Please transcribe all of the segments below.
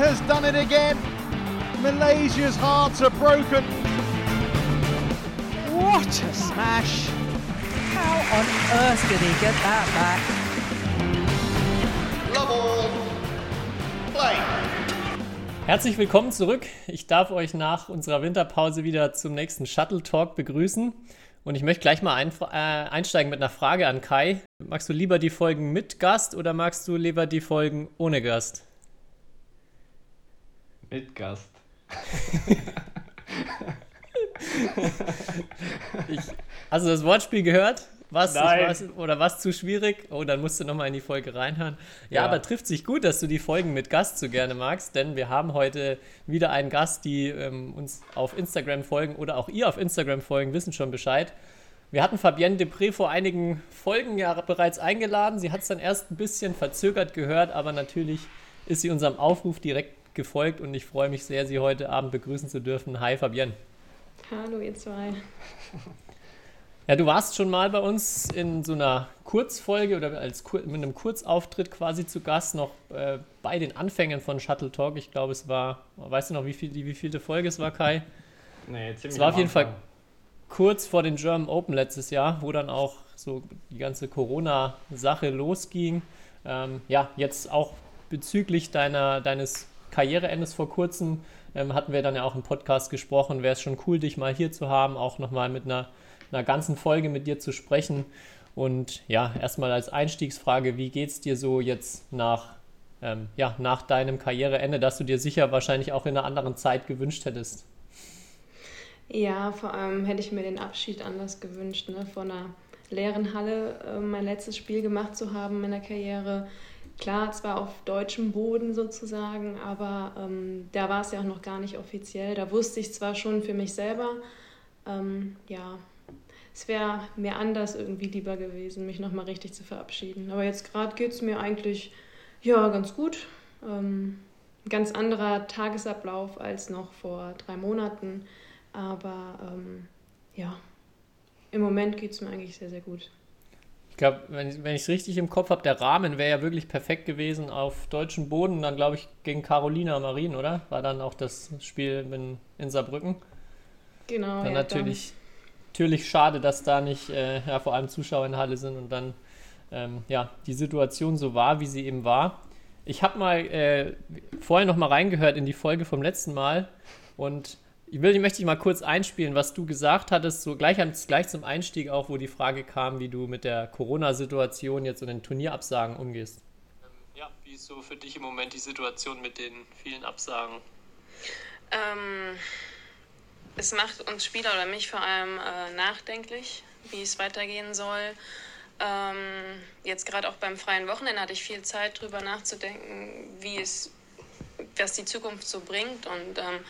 has done it again. Malaysia's hearts are broken. What a smash! How on earth did he get that back? Love all. Play. Herzlich willkommen zurück. Ich darf euch nach unserer Winterpause wieder zum nächsten Shuttle Talk begrüßen. Und ich möchte gleich mal ein, äh, einsteigen mit einer Frage an Kai. Magst du lieber die Folgen mit Gast oder magst du lieber die Folgen ohne Gast? Mit Gast. ich, hast du das Wortspiel gehört? Was. Was, oder was zu schwierig? Oh, dann musst du nochmal in die Folge reinhören. Ja, Ja. aber trifft sich gut, dass du die Folgen mit Gast so gerne magst, denn wir haben heute wieder einen Gast, die ähm, uns auf Instagram folgen oder auch ihr auf Instagram folgen, wissen schon Bescheid. Wir hatten Fabienne Depré vor einigen Folgen ja bereits eingeladen. Sie hat es dann erst ein bisschen verzögert gehört, aber natürlich ist sie unserem Aufruf direkt gefolgt und ich freue mich sehr, Sie heute Abend begrüßen zu dürfen. Hi Fabienne. Hallo ihr zwei. Ja, du warst schon mal bei uns in so einer Kurzfolge oder als mit einem Kurzauftritt quasi zu Gast, noch äh, bei den Anfängen von Shuttle Talk. Ich glaube, es war, weißt du noch, wie viel, die wievielte Folge es war, Kai? Nee, ziemlich Es war auf jeden Fall kurz vor den German Open letztes Jahr, wo dann auch so die ganze Corona-Sache losging. Ähm, ja, jetzt auch bezüglich deiner, deines Karriereendes vor kurzem ähm, hatten wir dann ja auch im Podcast gesprochen. Wäre es schon cool, dich mal hier zu haben, auch nochmal mit einer, einer ganzen Folge mit dir zu sprechen. Und ja, erstmal als Einstiegsfrage, wie geht es dir so jetzt nach, ähm, ja, nach deinem Karriereende, das du dir sicher wahrscheinlich auch in einer anderen Zeit gewünscht hättest? Ja, vor allem hätte ich mir den Abschied anders gewünscht, ne? von einer leeren Halle äh, mein letztes Spiel gemacht zu haben in der Karriere. Klar, zwar auf deutschem Boden sozusagen, aber ähm, da war es ja auch noch gar nicht offiziell. Da wusste ich zwar schon für mich selber, ähm, ja, es wäre mir anders irgendwie lieber gewesen, mich nochmal richtig zu verabschieden. Aber jetzt gerade geht es mir eigentlich, ja, ganz gut. Ähm, ganz anderer Tagesablauf als noch vor drei Monaten. Aber ähm, ja, im Moment geht es mir eigentlich sehr, sehr gut. Ich glaube, wenn ich es richtig im Kopf habe, der Rahmen wäre ja wirklich perfekt gewesen auf deutschem Boden. Dann glaube ich gegen Carolina Marin, oder? War dann auch das Spiel in, in Saarbrücken. Genau. Dann ja, natürlich, natürlich schade, dass da nicht äh, ja, vor allem Zuschauer in Halle sind und dann ähm, ja, die Situation so war, wie sie eben war. Ich habe mal äh, vorher noch mal reingehört in die Folge vom letzten Mal und ich will, möchte ich mal kurz einspielen, was du gesagt hattest, so gleich, gleich zum Einstieg auch, wo die Frage kam, wie du mit der Corona-Situation jetzt und den Turnierabsagen umgehst. Ja, wie ist so für dich im Moment die Situation mit den vielen Absagen? Ähm, es macht uns Spieler oder mich vor allem äh, nachdenklich, wie es weitergehen soll. Ähm, jetzt gerade auch beim freien Wochenende hatte ich viel Zeit drüber nachzudenken, wie es, was die Zukunft so bringt. Und ähm,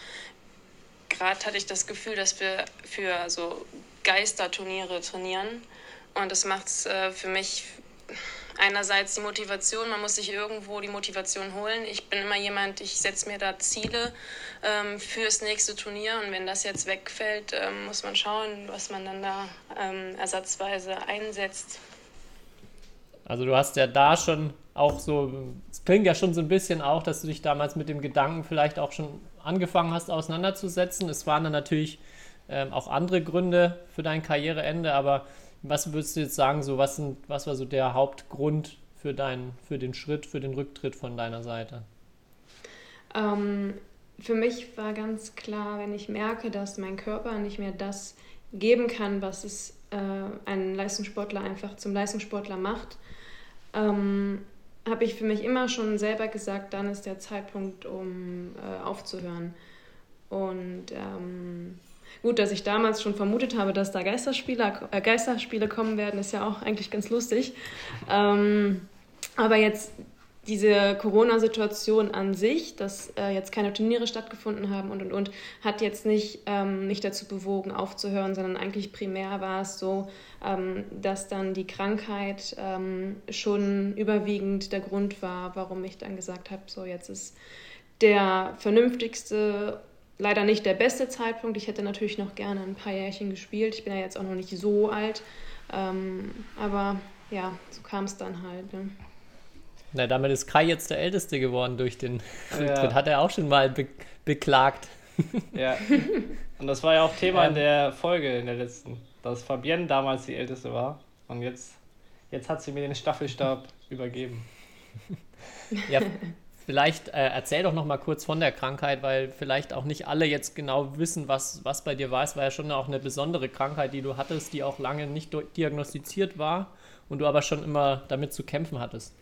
gerade hatte ich das Gefühl, dass wir für so Geisterturniere trainieren. Und das macht es äh, für mich einerseits die Motivation, man muss sich irgendwo die Motivation holen. Ich bin immer jemand, ich setze mir da Ziele ähm, fürs nächste Turnier und wenn das jetzt wegfällt, ähm, muss man schauen, was man dann da ähm, ersatzweise einsetzt. Also du hast ja da schon auch so, es klingt ja schon so ein bisschen auch, dass du dich damals mit dem Gedanken vielleicht auch schon angefangen hast auseinanderzusetzen. Es waren dann natürlich ähm, auch andere Gründe für dein Karriereende, aber was würdest du jetzt sagen, so was, sind, was war so der Hauptgrund für, dein, für den Schritt, für den Rücktritt von deiner Seite? Ähm, für mich war ganz klar, wenn ich merke, dass mein Körper nicht mehr das geben kann, was es äh, einen Leistungssportler einfach zum Leistungssportler macht, ähm, habe ich für mich immer schon selber gesagt, dann ist der Zeitpunkt, um äh, aufzuhören. Und ähm, gut, dass ich damals schon vermutet habe, dass da Geisterspieler, äh, Geisterspiele kommen werden, ist ja auch eigentlich ganz lustig. Ähm, aber jetzt diese Corona-Situation an sich, dass äh, jetzt keine Turniere stattgefunden haben und und und, hat jetzt nicht ähm, mich dazu bewogen, aufzuhören, sondern eigentlich primär war es so, ähm, dass dann die Krankheit ähm, schon überwiegend der Grund war, warum ich dann gesagt habe, so jetzt ist der vernünftigste, leider nicht der beste Zeitpunkt. Ich hätte natürlich noch gerne ein paar Jährchen gespielt. Ich bin ja jetzt auch noch nicht so alt, ähm, aber ja, so kam es dann halt. Ne? Na, damit ist Kai jetzt der Älteste geworden durch den Ja. Rücktritt. Hat er auch schon mal be beklagt. Ja. Und das war ja auch Thema in der Folge, in der letzten, dass Fabienne damals die Älteste war. Und jetzt, jetzt hat sie mir den Staffelstab übergeben. Ja, vielleicht äh, erzähl doch noch mal kurz von der Krankheit, weil vielleicht auch nicht alle jetzt genau wissen, was, was bei dir war. Es war ja schon auch eine besondere Krankheit, die du hattest, die auch lange nicht diagnostiziert war und du aber schon immer damit zu kämpfen hattest.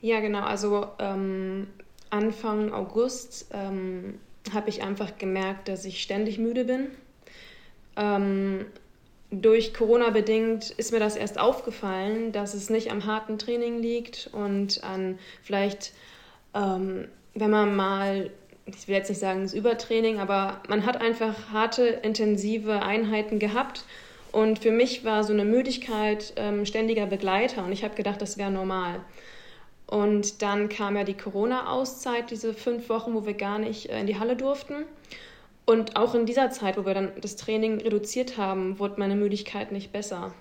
Ja, genau. Also ähm, Anfang August ähm, habe ich einfach gemerkt, dass ich ständig müde bin. Ähm, durch Corona bedingt ist mir das erst aufgefallen, dass es nicht am harten Training liegt und an vielleicht, ähm, wenn man mal, ich will jetzt nicht sagen, das Übertraining, aber man hat einfach harte, intensive Einheiten gehabt. Und für mich war so eine Müdigkeit ähm, ständiger Begleiter und ich habe gedacht, das wäre normal. Und dann kam ja die Corona-Auszeit, diese fünf Wochen, wo wir gar nicht äh, in die Halle durften. Und auch in dieser Zeit, wo wir dann das Training reduziert haben, wurde meine Müdigkeit nicht besser.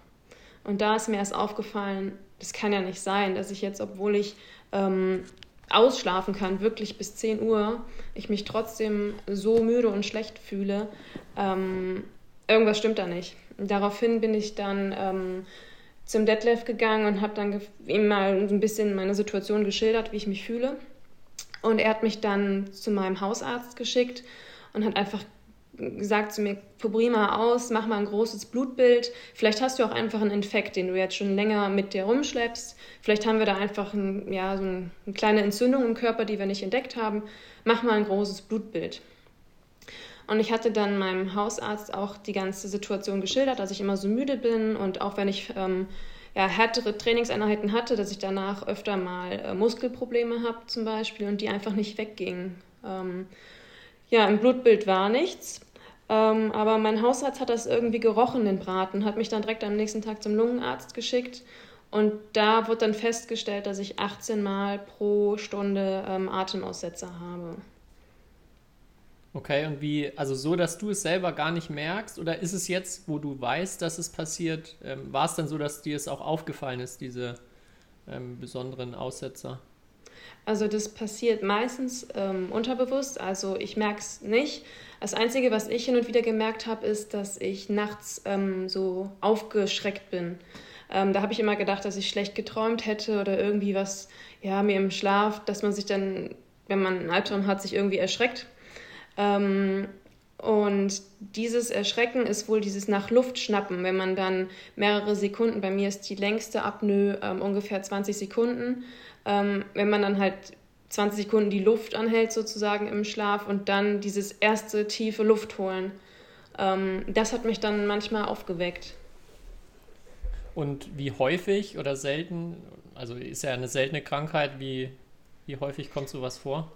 Und da ist mir erst aufgefallen, das kann ja nicht sein, dass ich jetzt, obwohl ich ähm, ausschlafen kann, wirklich bis 10 Uhr, ich mich trotzdem so müde und schlecht fühle. Ähm, irgendwas stimmt da nicht. Daraufhin bin ich dann ähm, zum Detlef gegangen und habe dann ihm mal so ein bisschen meine Situation geschildert, wie ich mich fühle. Und er hat mich dann zu meinem Hausarzt geschickt und hat einfach gesagt zu mir, probier mal aus, mach mal ein großes Blutbild. Vielleicht hast du auch einfach einen Infekt, den du jetzt schon länger mit dir rumschleppst. Vielleicht haben wir da einfach ein, ja, so ein- eine kleine Entzündung im Körper, die wir nicht entdeckt haben. Mach mal ein großes Blutbild. Und ich hatte dann meinem Hausarzt auch die ganze Situation geschildert, dass ich immer so müde bin und auch wenn ich ähm, ja, härtere Trainingseinheiten hatte, dass ich danach öfter mal äh, Muskelprobleme habe zum Beispiel und die einfach nicht weggingen. Ähm, ja, im Blutbild war nichts, ähm, aber mein Hausarzt hat das irgendwie gerochen, den Braten, hat mich dann direkt am nächsten Tag zum Lungenarzt geschickt und da wurde dann festgestellt, dass ich 18 Mal pro Stunde ähm, Atemaussetzer habe. Okay, und wie, also so, dass du es selber gar nicht merkst, oder ist es jetzt, wo du weißt, dass es passiert, ähm, war es dann so, dass dir es auch aufgefallen ist, diese ähm, besonderen Aussetzer? Also das passiert meistens ähm, unterbewusst, also ich merke es nicht. Das Einzige, was ich hin und wieder gemerkt habe, ist, dass ich nachts ähm, so aufgeschreckt bin. Ähm, da habe ich immer gedacht, dass ich schlecht geträumt hätte oder irgendwie was, ja, mir im Schlaf, dass man sich dann, wenn man einen Albtraum hat, sich irgendwie erschreckt. Ähm, und dieses Erschrecken ist wohl dieses nach Luft schnappen, wenn man dann mehrere Sekunden, bei mir ist die längste Apnoe ähm, ungefähr 20 Sekunden, ähm, wenn man dann halt 20 Sekunden die Luft anhält sozusagen im Schlaf und dann dieses erste tiefe Luft holen. Ähm, das hat mich dann manchmal aufgeweckt. Und wie häufig oder selten, also ist ja eine seltene Krankheit, wie, wie häufig kommt sowas vor?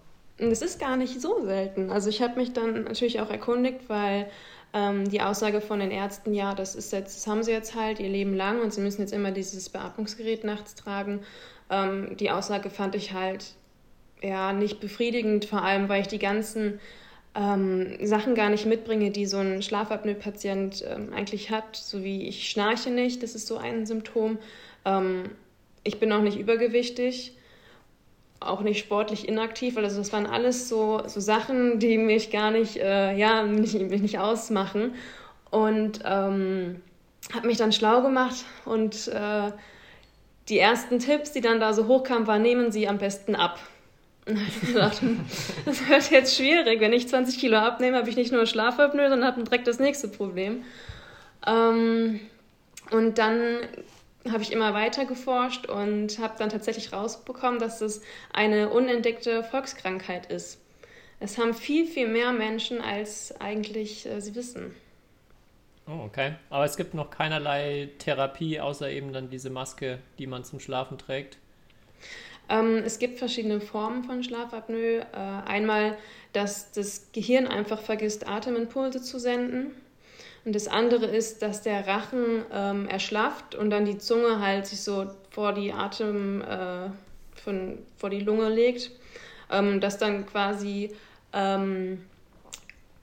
Es ist gar nicht so selten. Also ich habe mich dann natürlich auch erkundigt, weil ähm, die Aussage von den Ärzten, ja, das ist jetzt, das haben sie jetzt halt ihr Leben lang und sie müssen jetzt immer dieses Beatmungsgerät nachts tragen. Ähm, die Aussage fand ich halt ja nicht befriedigend, vor allem weil ich die ganzen ähm, Sachen gar nicht mitbringe, die so ein Schlafapnoe-Patient ähm, eigentlich hat, so wie ich schnarche nicht, das ist so ein Symptom. Ähm, ich bin auch nicht übergewichtig auch nicht sportlich inaktiv, also das waren alles so, so Sachen, die mich gar nicht, äh, ja, mich, mich nicht ausmachen. Und ähm, habe mich dann schlau gemacht und äh, die ersten Tipps, die dann da so hochkamen, waren, nehmen Sie am besten ab. Das wird jetzt schwierig. Wenn ich 20 Kilo abnehme, habe ich nicht nur Schlafapnoe, sondern habe direkt das nächste Problem. Ähm, und dann habe ich immer weiter geforscht und habe dann tatsächlich rausbekommen, dass es eine unentdeckte Volkskrankheit ist. Es haben viel, viel mehr Menschen, als eigentlich äh, sie wissen. Oh, okay. Aber es gibt noch keinerlei Therapie, außer eben dann diese Maske, die man zum Schlafen trägt. Ähm, es gibt verschiedene Formen von Schlafapnoe. Äh, einmal, dass das Gehirn einfach vergisst, Atemimpulse zu senden. Und das andere ist, dass der Rachen ähm, erschlafft und dann die Zunge halt sich so vor die Atem, äh, von, vor die Lunge legt. Ähm, dass dann quasi, ähm,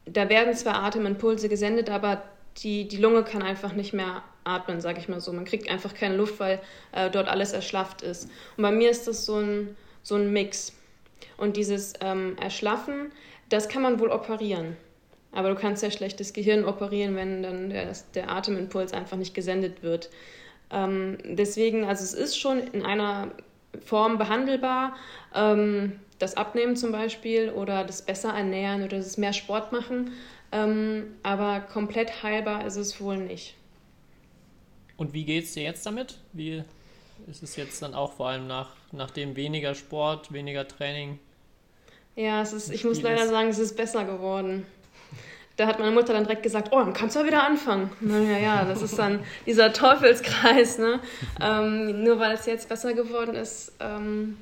da werden zwar Atemimpulse gesendet, aber die, die Lunge kann einfach nicht mehr atmen, sag ich mal so. Man kriegt einfach keine Luft, weil äh, dort alles erschlafft ist. Und bei mir ist das so ein, so ein Mix. Und dieses ähm, Erschlaffen, das kann man wohl operieren. Aber du kannst ja schlecht das Gehirn operieren, wenn dann der, der Atemimpuls einfach nicht gesendet wird. Ähm, deswegen, also es ist schon in einer Form behandelbar. Ähm, das Abnehmen zum Beispiel oder das besser ernähren oder das mehr Sport machen. Ähm, aber komplett heilbar ist es wohl nicht. Und wie geht es dir jetzt damit? Wie ist es jetzt dann auch vor allem nach, nachdem weniger Sport, weniger Training? Ja, es ist, ich muss leider ist? sagen, es ist besser geworden. Da hat meine Mutter dann direkt gesagt, oh, dann kannst du ja wieder anfangen. Ja, ja, das ist dann dieser Teufelskreis. Ne? ähm, nur weil es jetzt besser geworden ist, ähm,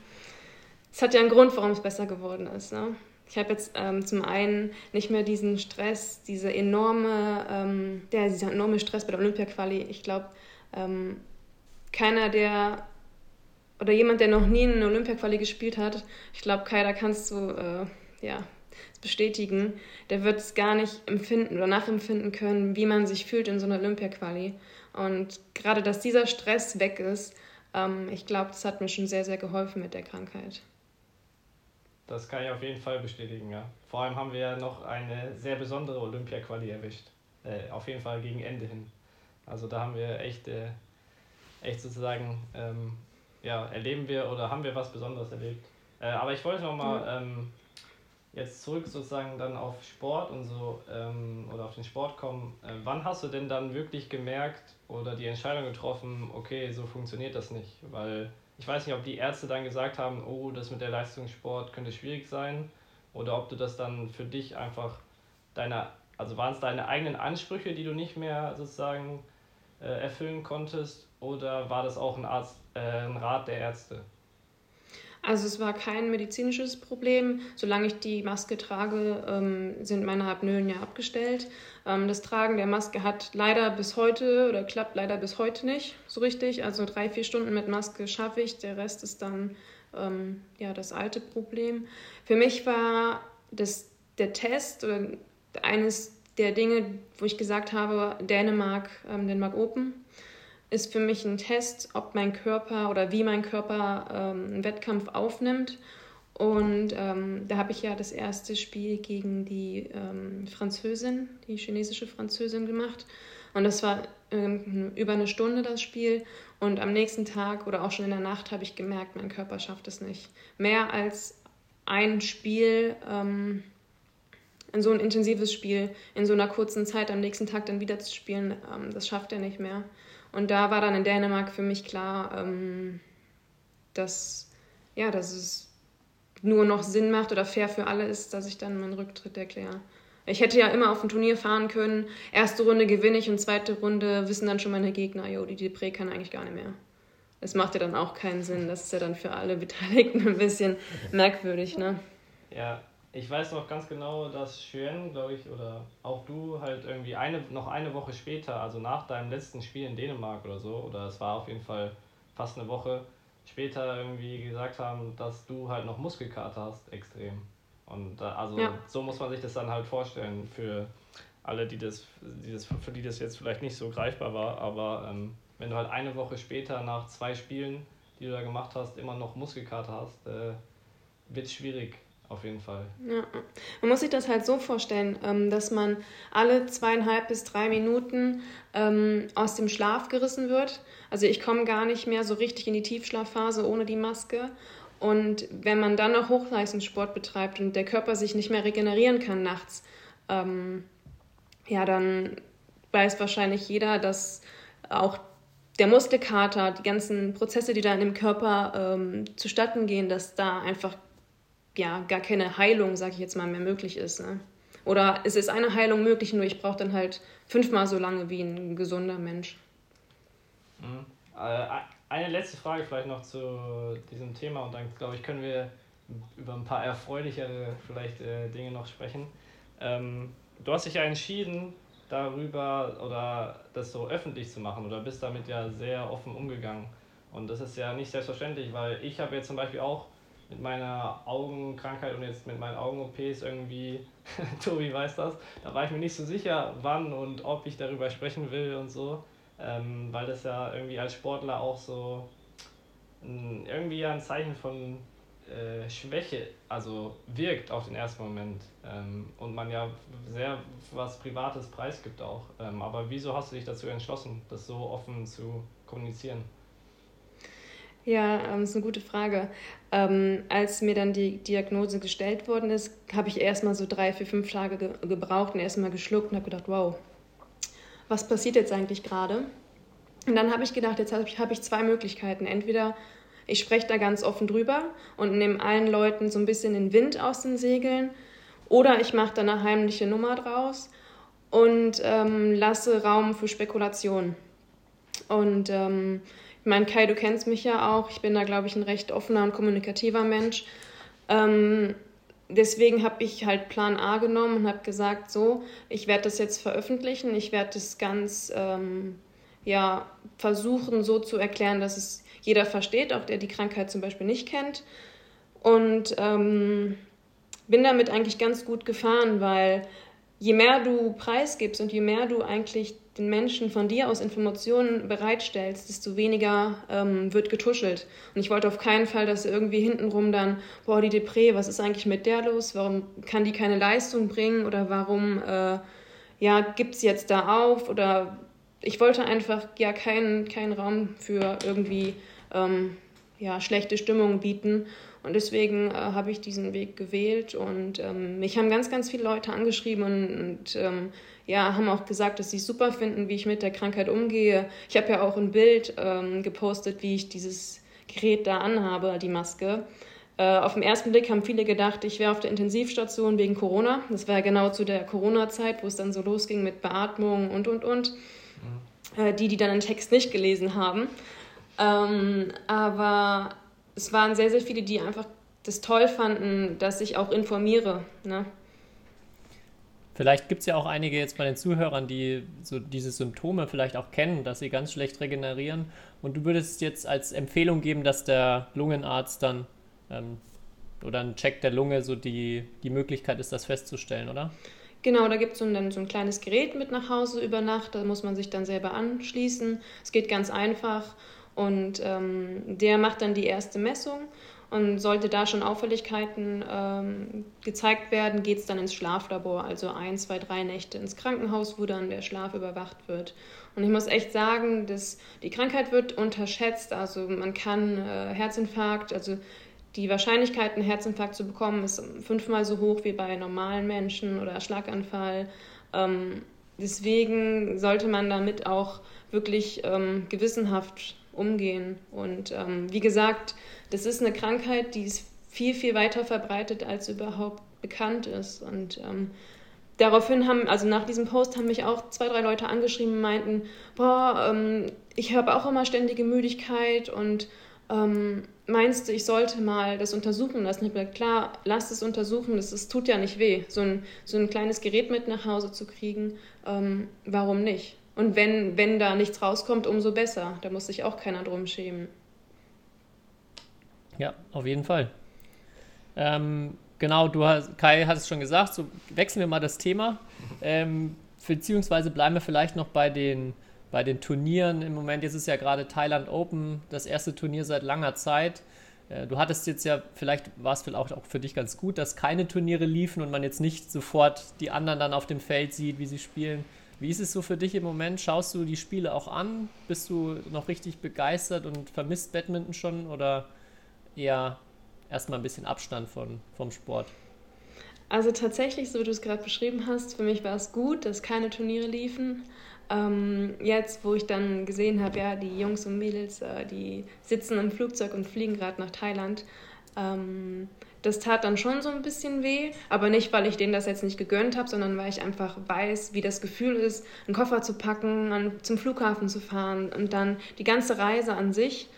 es hat ja einen Grund, warum es besser geworden ist. Ne? Ich habe jetzt ähm, zum einen nicht mehr diesen Stress, diese enorme, ähm, der, dieser enorme Stress bei der Olympia-Quali. Ich glaube, ähm, keiner, der oder jemand, der noch nie eine Olympia-Quali gespielt hat, ich glaube, Kai, da kannst du äh, ja, bestätigen, der wird es gar nicht empfinden oder nachempfinden können, wie man sich fühlt in so einer Olympia-Quali. Und gerade, dass dieser Stress weg ist, ähm, ich glaube, das hat mir schon sehr, sehr geholfen mit der Krankheit. Das kann ich auf jeden Fall bestätigen, ja. Vor allem haben wir ja noch eine sehr besondere Olympia-Quali erwischt. Äh, auf jeden Fall gegen Ende hin. Also da haben wir echt, äh, echt sozusagen, ähm, ja, erleben wir oder haben wir was Besonderes erlebt. Äh, aber ich wollte noch mal ähm, jetzt zurück sozusagen dann auf Sport und so ähm, oder auf den Sport kommen. Äh, wann hast du denn dann wirklich gemerkt oder die Entscheidung getroffen, okay, so funktioniert das nicht? Weil ich weiß nicht, ob die Ärzte dann gesagt haben, oh, das mit der Leistungssport könnte schwierig sein, oder ob du das dann für dich einfach deine, also waren es deine eigenen Ansprüche, die du nicht mehr sozusagen äh, erfüllen konntest, oder war das auch ein, Arzt, äh, ein Rat der Ärzte? Also es war kein medizinisches Problem. Solange ich die Maske trage, ähm, sind meine Apnoen ja abgestellt. Ähm, das Tragen der Maske hat leider bis heute oder klappt leider bis heute nicht so richtig. Also drei, vier Stunden mit Maske schaffe ich. Der Rest ist dann ähm, ja, das alte Problem. Für mich war das, der Test oder eines der Dinge, wo ich gesagt habe, Dänemark, ähm, Dänemark Open ist für mich ein Test, ob mein Körper oder wie mein Körper ähm, einen Wettkampf aufnimmt. Und ähm, da habe ich ja das erste Spiel gegen die ähm, Französin, die chinesische Französin gemacht. Und das war ähm, über eine Stunde das Spiel. Und am nächsten Tag oder auch schon in der Nacht habe ich gemerkt, mein Körper schafft es nicht. Mehr als ein Spiel, ähm, in so ein intensives Spiel, in so einer kurzen Zeit am nächsten Tag dann wieder zu spielen, ähm, das schafft er nicht mehr. Und da war dann in Dänemark für mich klar, ähm, dass, ja, dass es nur noch Sinn macht oder fair für alle ist, dass ich dann meinen Rücktritt erkläre. Ich hätte ja immer auf ein Turnier fahren können. Erste Runde gewinne ich und zweite Runde wissen dann schon meine Gegner, jo, die Depré kann eigentlich gar nicht mehr. Das macht ja dann auch keinen Sinn. Das ist ja dann für alle Beteiligten ein bisschen merkwürdig, ne? Ja, ich weiß noch ganz genau, dass Schön, glaube ich, oder auch du halt irgendwie eine, noch eine Woche später, also nach deinem letzten Spiel in Dänemark oder so, oder es war auf jeden Fall fast eine Woche später irgendwie gesagt haben, dass du halt noch Muskelkater hast, extrem. Und da, also ja. so muss man sich das dann halt vorstellen für alle, die das, die das, für die das jetzt vielleicht nicht so greifbar war, aber ähm, wenn du halt eine Woche später nach zwei Spielen, die du da gemacht hast, immer noch Muskelkater hast, äh, wird es schwierig auf jeden Fall. Ja. Man muss sich das halt so vorstellen, ähm, dass man alle zweieinhalb bis drei Minuten ähm, aus dem Schlaf gerissen wird. Also ich komme gar nicht mehr so richtig in die Tiefschlafphase ohne die Maske. Und wenn man dann noch Hochleistungssport betreibt und der Körper sich nicht mehr regenerieren kann nachts, ähm, ja, dann weiß wahrscheinlich jeder, dass auch der Muskelkater, die ganzen Prozesse, die da in dem Körper ähm, zustatten gehen, dass da einfach ja gar keine Heilung, sage ich jetzt mal, mehr möglich ist. Ne? Oder es ist eine Heilung möglich, nur ich brauche dann halt fünfmal so lange wie ein gesunder Mensch. Mhm. Äh, eine letzte Frage vielleicht noch zu diesem Thema und dann glaube ich, können wir über ein paar erfreulichere vielleicht äh, Dinge noch sprechen. Ähm, du hast dich ja entschieden, darüber oder das so öffentlich zu machen oder bist damit ja sehr offen umgegangen. Und das ist ja nicht selbstverständlich, weil ich habe jetzt zum Beispiel auch mit meiner Augenkrankheit und jetzt mit meinen Augen-OPs irgendwie, Tobi weiß das, da war ich mir nicht so sicher, wann und ob ich darüber sprechen will und so. ähm, weil das ja irgendwie als Sportler auch so ein, irgendwie ein Zeichen von äh, Schwäche also wirkt auf den ersten Moment ähm, und man ja sehr was Privates preisgibt auch. Ähm, aber wieso hast du dich dazu entschlossen, das so offen zu kommunizieren? Ja, ähm, ist eine gute Frage. Ähm, als mir dann die Diagnose gestellt worden ist, habe ich erstmal so drei, vier, fünf Tage ge gebraucht und erstmal geschluckt und habe gedacht, wow, was passiert jetzt eigentlich gerade? Und dann habe ich gedacht, jetzt habe ich, hab ich zwei Möglichkeiten. Entweder ich spreche da ganz offen drüber und nehme allen Leuten so ein bisschen den Wind aus den Segeln, oder ich mache da eine heimliche Nummer draus und ähm, lasse Raum für Spekulation. Und ähm, ich meine, Kai, du kennst mich ja auch. Ich bin da, glaube ich, ein recht offener und kommunikativer Mensch. Ähm, deswegen habe ich halt Plan A genommen und habe gesagt, so, ich werde das jetzt veröffentlichen. Ich werde das ganz ähm, ja, versuchen, so zu erklären, dass es jeder versteht, auch der die Krankheit zum Beispiel nicht kennt. Und ähm, bin damit eigentlich ganz gut gefahren, weil je mehr du preisgibst und je mehr du eigentlich den Menschen von dir aus Informationen bereitstellst, desto weniger ähm, wird getuschelt. Und ich wollte auf keinen Fall, dass irgendwie hintenrum dann, boah, die Depré, was ist eigentlich mit der los? Warum kann die keine Leistung bringen? Oder warum, äh, ja, gibt es jetzt da auf? Oder ich wollte einfach ja keinen, keinen Raum für irgendwie ähm, ja, schlechte Stimmung bieten. Und deswegen äh, habe ich diesen Weg gewählt. Und ähm, mich haben ganz, ganz viele Leute angeschrieben und, und ähm, ja, haben auch gesagt, dass sie es super finden, wie ich mit der Krankheit umgehe. Ich habe ja auch ein Bild ähm, gepostet, wie ich dieses Gerät da anhabe, die Maske. Äh, auf den ersten Blick haben viele gedacht, ich wäre auf der Intensivstation wegen Corona. Das war ja genau zu der Corona-Zeit, wo es dann so losging mit Beatmung und, und, und. Mhm. Äh, die, die dann den Text nicht gelesen haben. Ähm, aber es waren sehr, sehr viele, die einfach das toll fanden, dass ich auch informiere. Ne? Vielleicht gibt es ja auch einige jetzt bei den Zuhörern, die so diese Symptome vielleicht auch kennen, dass sie ganz schlecht regenerieren. Und du würdest jetzt als Empfehlung geben, dass der Lungenarzt dann ähm, oder ein Check der Lunge so die, die Möglichkeit ist, das festzustellen, oder? Genau, da gibt es so ein, so ein kleines Gerät mit nach Hause über Nacht. Da muss man sich dann selber anschließen. Es geht ganz einfach. Und ähm, der macht dann die erste Messung und sollte da schon Auffälligkeiten ähm, gezeigt werden, geht es dann ins Schlaflabor, also ein, zwei, drei Nächte ins Krankenhaus, wo dann der Schlaf überwacht wird. Und ich muss echt sagen, dass die Krankheit wird unterschätzt. Also man kann äh, Herzinfarkt, also die Wahrscheinlichkeit, einen Herzinfarkt zu bekommen, ist fünfmal so hoch wie bei normalen Menschen oder Schlaganfall. Ähm, deswegen sollte man damit auch wirklich ähm, gewissenhaft umgehen. Und ähm, wie gesagt, das ist eine Krankheit, die ist viel, viel weiter verbreitet, als überhaupt bekannt ist. Und ähm, daraufhin haben, also nach diesem Post haben mich auch zwei, drei Leute angeschrieben und meinten, boah, ähm, ich habe auch immer ständige Müdigkeit und ähm, meinst du, ich sollte mal das untersuchen lassen? Ich habe klar, lass es untersuchen, das tut ja nicht weh, so ein, so ein kleines Gerät mit nach Hause zu kriegen, ähm, warum nicht? Und wenn, wenn da nichts rauskommt, umso besser. Da muss sich auch keiner drum schämen. Ja, auf jeden Fall. Ähm, genau, du hast, Kai hat es schon gesagt, so wechseln wir mal das Thema. Ähm, beziehungsweise bleiben wir vielleicht noch bei den, bei den Turnieren. Im Moment jetzt ist ja gerade Thailand Open, das erste Turnier seit langer Zeit. Äh, du hattest jetzt ja, vielleicht war es vielleicht auch für dich ganz gut, dass keine Turniere liefen und man jetzt nicht sofort die anderen dann auf dem Feld sieht, wie sie spielen. Wie ist es so für dich im Moment? Schaust du die Spiele auch an? Bist du noch richtig begeistert und vermisst Badminton schon oder eher erstmal ein bisschen Abstand von, vom Sport? Also tatsächlich, so wie du es gerade beschrieben hast, für mich war es gut, dass keine Turniere liefen. Ähm, jetzt, wo ich dann gesehen habe, ja, die Jungs und Mädels, äh, die sitzen im Flugzeug und fliegen gerade nach Thailand, ähm, das tat dann schon so ein bisschen weh, aber nicht, weil ich denen das jetzt nicht gegönnt habe, sondern weil ich einfach weiß, wie das Gefühl ist, einen Koffer zu packen, an, zum Flughafen zu fahren und dann die ganze Reise an sich.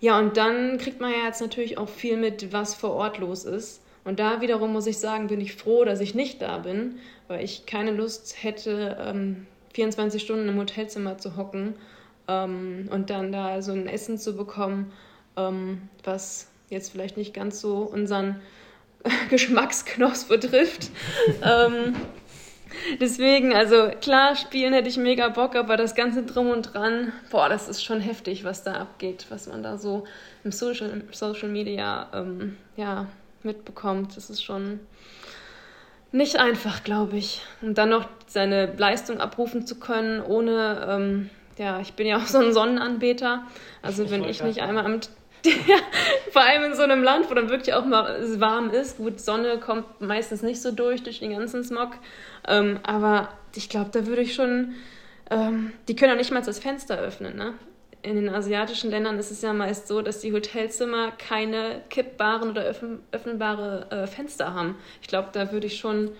Ja, und dann kriegt man ja jetzt natürlich auch viel mit, was vor Ort los ist. Und da wiederum muss ich sagen, bin ich froh, dass ich nicht da bin, weil ich keine Lust hätte, ähm, 24 Stunden im Hotelzimmer zu hocken ähm, und dann da so ein Essen zu bekommen, ähm, was jetzt vielleicht nicht ganz so unseren Geschmacksknosp betrifft. ähm, Deswegen, also klar, spielen hätte ich mega Bock, aber das Ganze drum und dran, boah, das ist schon heftig, was da abgeht, was man da so im Social, im Social Media ähm, ja, mitbekommt. Das ist schon nicht einfach, glaube ich. Und dann noch seine Leistung abrufen zu können, ohne, ähm, ja, ich bin ja auch so ein Sonnenanbeter. Also ich wenn ich nicht einmal am ja, vor allem in so einem Land, wo dann wirklich auch mal warm ist. Gut, Sonne kommt meistens nicht so durch, durch den ganzen Smog. Ähm, aber ich glaube, da würde ich schon. Ähm, die können ja nicht mal das Fenster öffnen, ne? In den asiatischen Ländern ist es ja meist so, dass die Hotelzimmer keine kippbaren oder öffn öffnbare äh, Fenster haben. Ich glaube, da würde ich schon,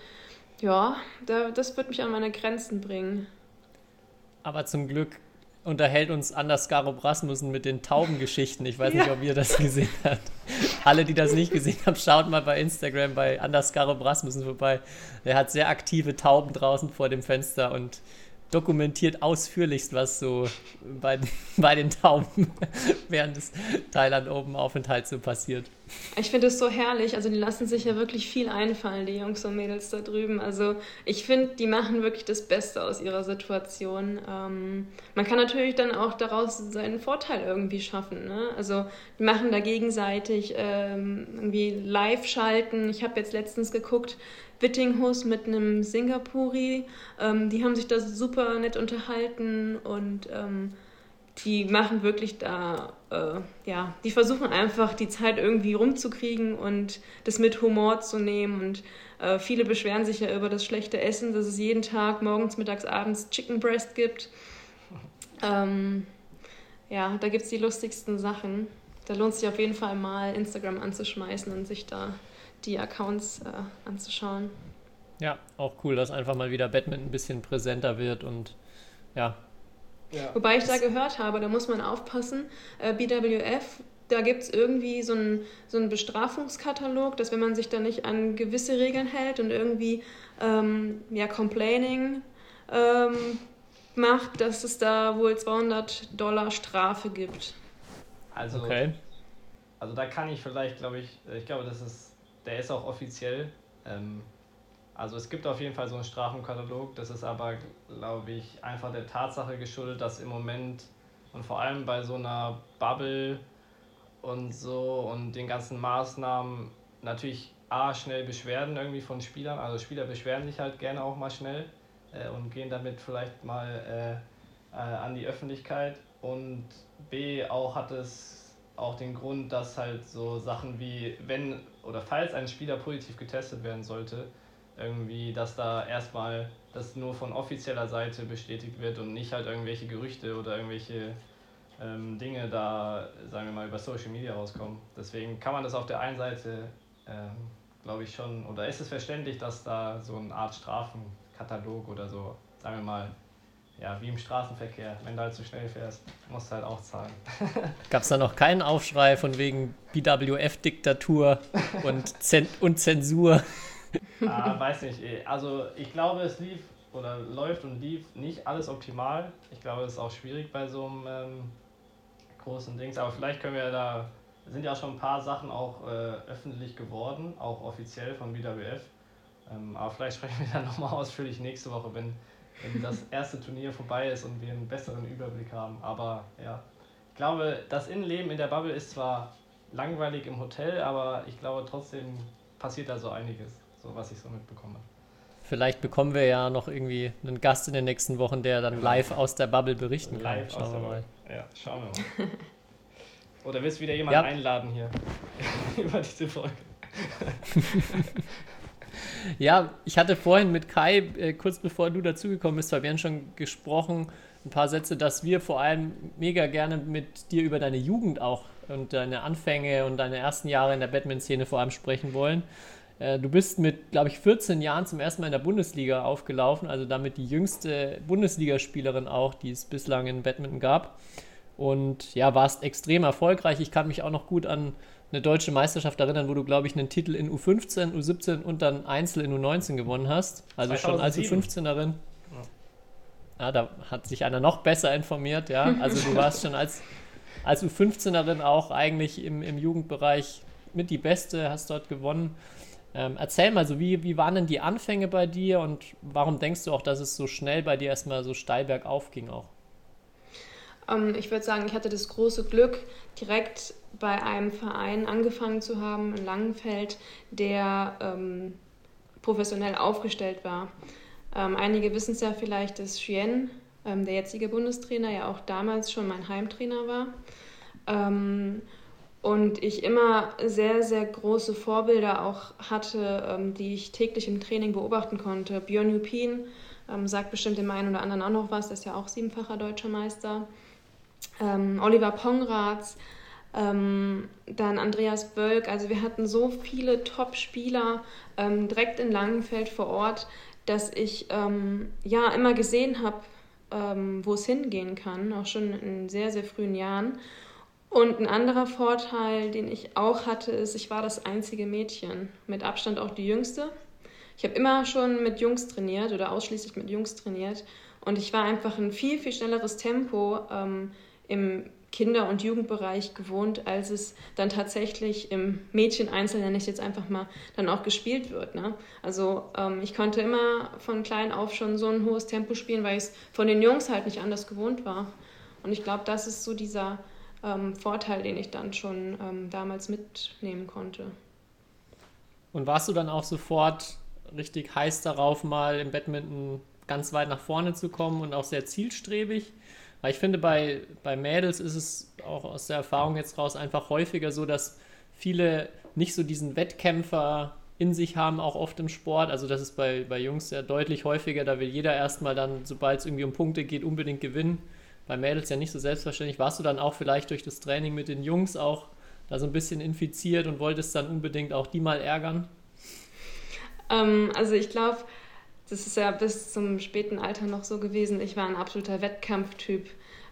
ja, da, das würde mich an meine Grenzen bringen. Aber zum Glück unterhält uns Anders Garob Rasmussen mit den Taubengeschichten. Ich weiß ja. nicht, ob ihr das gesehen habt. Alle, die das nicht gesehen haben, schaut mal bei Instagram bei Anders Garob Rasmussen vorbei. Er hat sehr aktive Tauben draußen vor dem Fenster und dokumentiert ausführlichst, was so bei, bei den Tauben während des Thailand Open Aufenthalts so passiert. Ich finde es so herrlich. Also die lassen sich ja wirklich viel einfallen, die Jungs und Mädels da drüben. Also ich finde, die machen wirklich das Beste aus ihrer Situation. Ähm, man kann natürlich dann auch daraus seinen Vorteil irgendwie schaffen. Ne? Also die machen da gegenseitig ähm, irgendwie Live-Schalten. Ich habe jetzt letztens geguckt, Wittinghus mit einem Singapuri. Ähm, die haben sich da super nett unterhalten und ähm, die machen wirklich da, äh, ja, die versuchen einfach die Zeit irgendwie rumzukriegen und das mit Humor zu nehmen. Und äh, viele beschweren sich ja über das schlechte Essen, dass es jeden Tag morgens, mittags, abends Chicken Breast gibt. Ähm, ja, da gibt es die lustigsten Sachen. Da lohnt es sich auf jeden Fall mal Instagram anzuschmeißen und sich da die Accounts äh, anzuschauen. Ja, auch cool, dass einfach mal wieder Badminton ein bisschen präsenter wird und ja. ja. Wobei ich da gehört habe, da muss man aufpassen, äh, BWF, da gibt es irgendwie so einen, so einen Bestrafungskatalog, dass wenn man sich da nicht an gewisse Regeln hält und irgendwie ähm, ja, Complaining ähm, macht, dass es da wohl 200 Dollar Strafe gibt. Also, okay. also da kann ich vielleicht, glaube ich, ich glaube, das ist der ist auch offiziell. Ähm, also es gibt auf jeden Fall so einen Strafenkatalog, das ist aber, glaube ich, einfach der Tatsache geschuldet, dass im Moment und vor allem bei so einer Bubble und so und den ganzen Maßnahmen natürlich A, schnell Beschwerden irgendwie von Spielern, also Spieler beschweren sich halt gerne auch mal schnell äh, und gehen damit vielleicht mal äh, äh, an die Öffentlichkeit und B, auch hat es auch den Grund, dass halt so Sachen wie, wenn oder falls ein Spieler positiv getestet werden sollte, irgendwie, dass da erstmal das nur von offizieller Seite bestätigt wird und nicht halt irgendwelche Gerüchte oder irgendwelche ähm, Dinge da, sagen wir mal, über Social Media rauskommen. Deswegen kann man das auf der einen Seite, ähm, glaube ich schon, oder ist es verständlich, dass da so eine Art Strafenkatalog oder so, sagen wir mal, ja, wie im Straßenverkehr. Wenn du halt zu schnell fährst, musst du halt auch zahlen. Gab es da noch keinen Aufschrei von wegen BWF-Diktatur und, Zen und Zensur? Ah, weiß nicht. Also ich glaube, es lief oder läuft und lief nicht alles optimal. Ich glaube, es ist auch schwierig bei so einem ähm, großen Dings. Aber vielleicht können wir da, sind ja auch schon ein paar Sachen auch äh, öffentlich geworden, auch offiziell von BWF. Ähm, aber vielleicht sprechen wir dann nochmal ausführlich nächste Woche, wenn wenn das erste Turnier vorbei ist und wir einen besseren Überblick haben. Aber ja, ich glaube, das Innenleben in der Bubble ist zwar langweilig im Hotel, aber ich glaube trotzdem passiert da so einiges, so was ich so mitbekomme. Vielleicht bekommen wir ja noch irgendwie einen Gast in den nächsten Wochen, der dann live aus der Bubble berichten live kann. Schauen wir mal. Ja, schauen wir mal. Oder willst du wieder jemanden ja. einladen hier über diese Folge? Ja, ich hatte vorhin mit Kai, äh, kurz bevor du dazugekommen bist, weil wir haben schon gesprochen, ein paar Sätze, dass wir vor allem mega gerne mit dir über deine Jugend auch und deine Anfänge und deine ersten Jahre in der Batman-Szene vor allem sprechen wollen. Äh, du bist mit, glaube ich, 14 Jahren zum ersten Mal in der Bundesliga aufgelaufen, also damit die jüngste Bundesligaspielerin auch, die es bislang in Badminton gab. Und ja, warst extrem erfolgreich. Ich kann mich auch noch gut an eine deutsche Meisterschaft erinnern, wo du, glaube ich, einen Titel in U15, U17 und dann Einzel in U19 gewonnen hast. Also 2007. schon als U15erin. Ja, da hat sich einer noch besser informiert, ja. Also du warst schon als, als U15erin auch eigentlich im, im Jugendbereich mit die Beste, hast dort gewonnen. Ähm, erzähl mal, so wie, wie waren denn die Anfänge bei dir und warum denkst du auch, dass es so schnell bei dir erstmal so steil bergauf ging auch? Ähm, ich würde sagen, ich hatte das große Glück, direkt bei einem Verein angefangen zu haben in Langenfeld, der ähm, professionell aufgestellt war. Ähm, einige wissen es ja vielleicht, dass Chien, ähm, der jetzige Bundestrainer, ja auch damals schon mein Heimtrainer war. Ähm, und ich immer sehr, sehr große Vorbilder auch hatte, ähm, die ich täglich im Training beobachten konnte. Björn Jupin sagt bestimmt dem einen oder anderen auch noch was, der ist ja auch siebenfacher deutscher Meister. Ähm, Oliver Pongratz, ähm, dann Andreas Bölk. Also wir hatten so viele Top-Spieler ähm, direkt in Langenfeld vor Ort, dass ich ähm, ja immer gesehen habe, wo es hingehen kann, auch schon in sehr, sehr frühen Jahren. Und ein anderer Vorteil, den ich auch hatte, ist, ich war das einzige Mädchen, mit Abstand auch die jüngste. Ich habe immer schon mit Jungs trainiert oder ausschließlich mit Jungs trainiert. Und ich war einfach ein viel, viel schnelleres Tempo ähm, im Kinder- und Jugendbereich gewohnt, als es dann tatsächlich im Mädchen-Einzel, nenne ich jetzt einfach mal, dann auch gespielt wird. Ne? Also ähm, ich konnte immer von klein auf schon so ein hohes Tempo spielen, weil ich es von den Jungs halt nicht anders gewohnt war. Und ich glaube, das ist so dieser ähm, Vorteil, den ich dann schon ähm, damals mitnehmen konnte. Und warst du dann auch sofort richtig heiß darauf, mal im Badminton ganz weit nach vorne zu kommen und auch sehr zielstrebig? Weil ich finde, bei, bei Mädels ist es auch aus der Erfahrung jetzt raus einfach häufiger so, dass viele nicht so diesen Wettkämpfer in sich haben, auch oft im Sport. Also das ist bei, bei Jungs ja deutlich häufiger. Da will jeder erstmal dann, sobald es irgendwie um Punkte geht, unbedingt gewinnen bei Mädels ja nicht so selbstverständlich. Warst du dann auch vielleicht durch das Training mit den Jungs auch da so ein bisschen infiziert und wolltest dann unbedingt auch die mal ärgern? Ähm, also ich glaube, das ist ja bis zum späten Alter noch so gewesen. Ich war ein absoluter Wettkampftyp.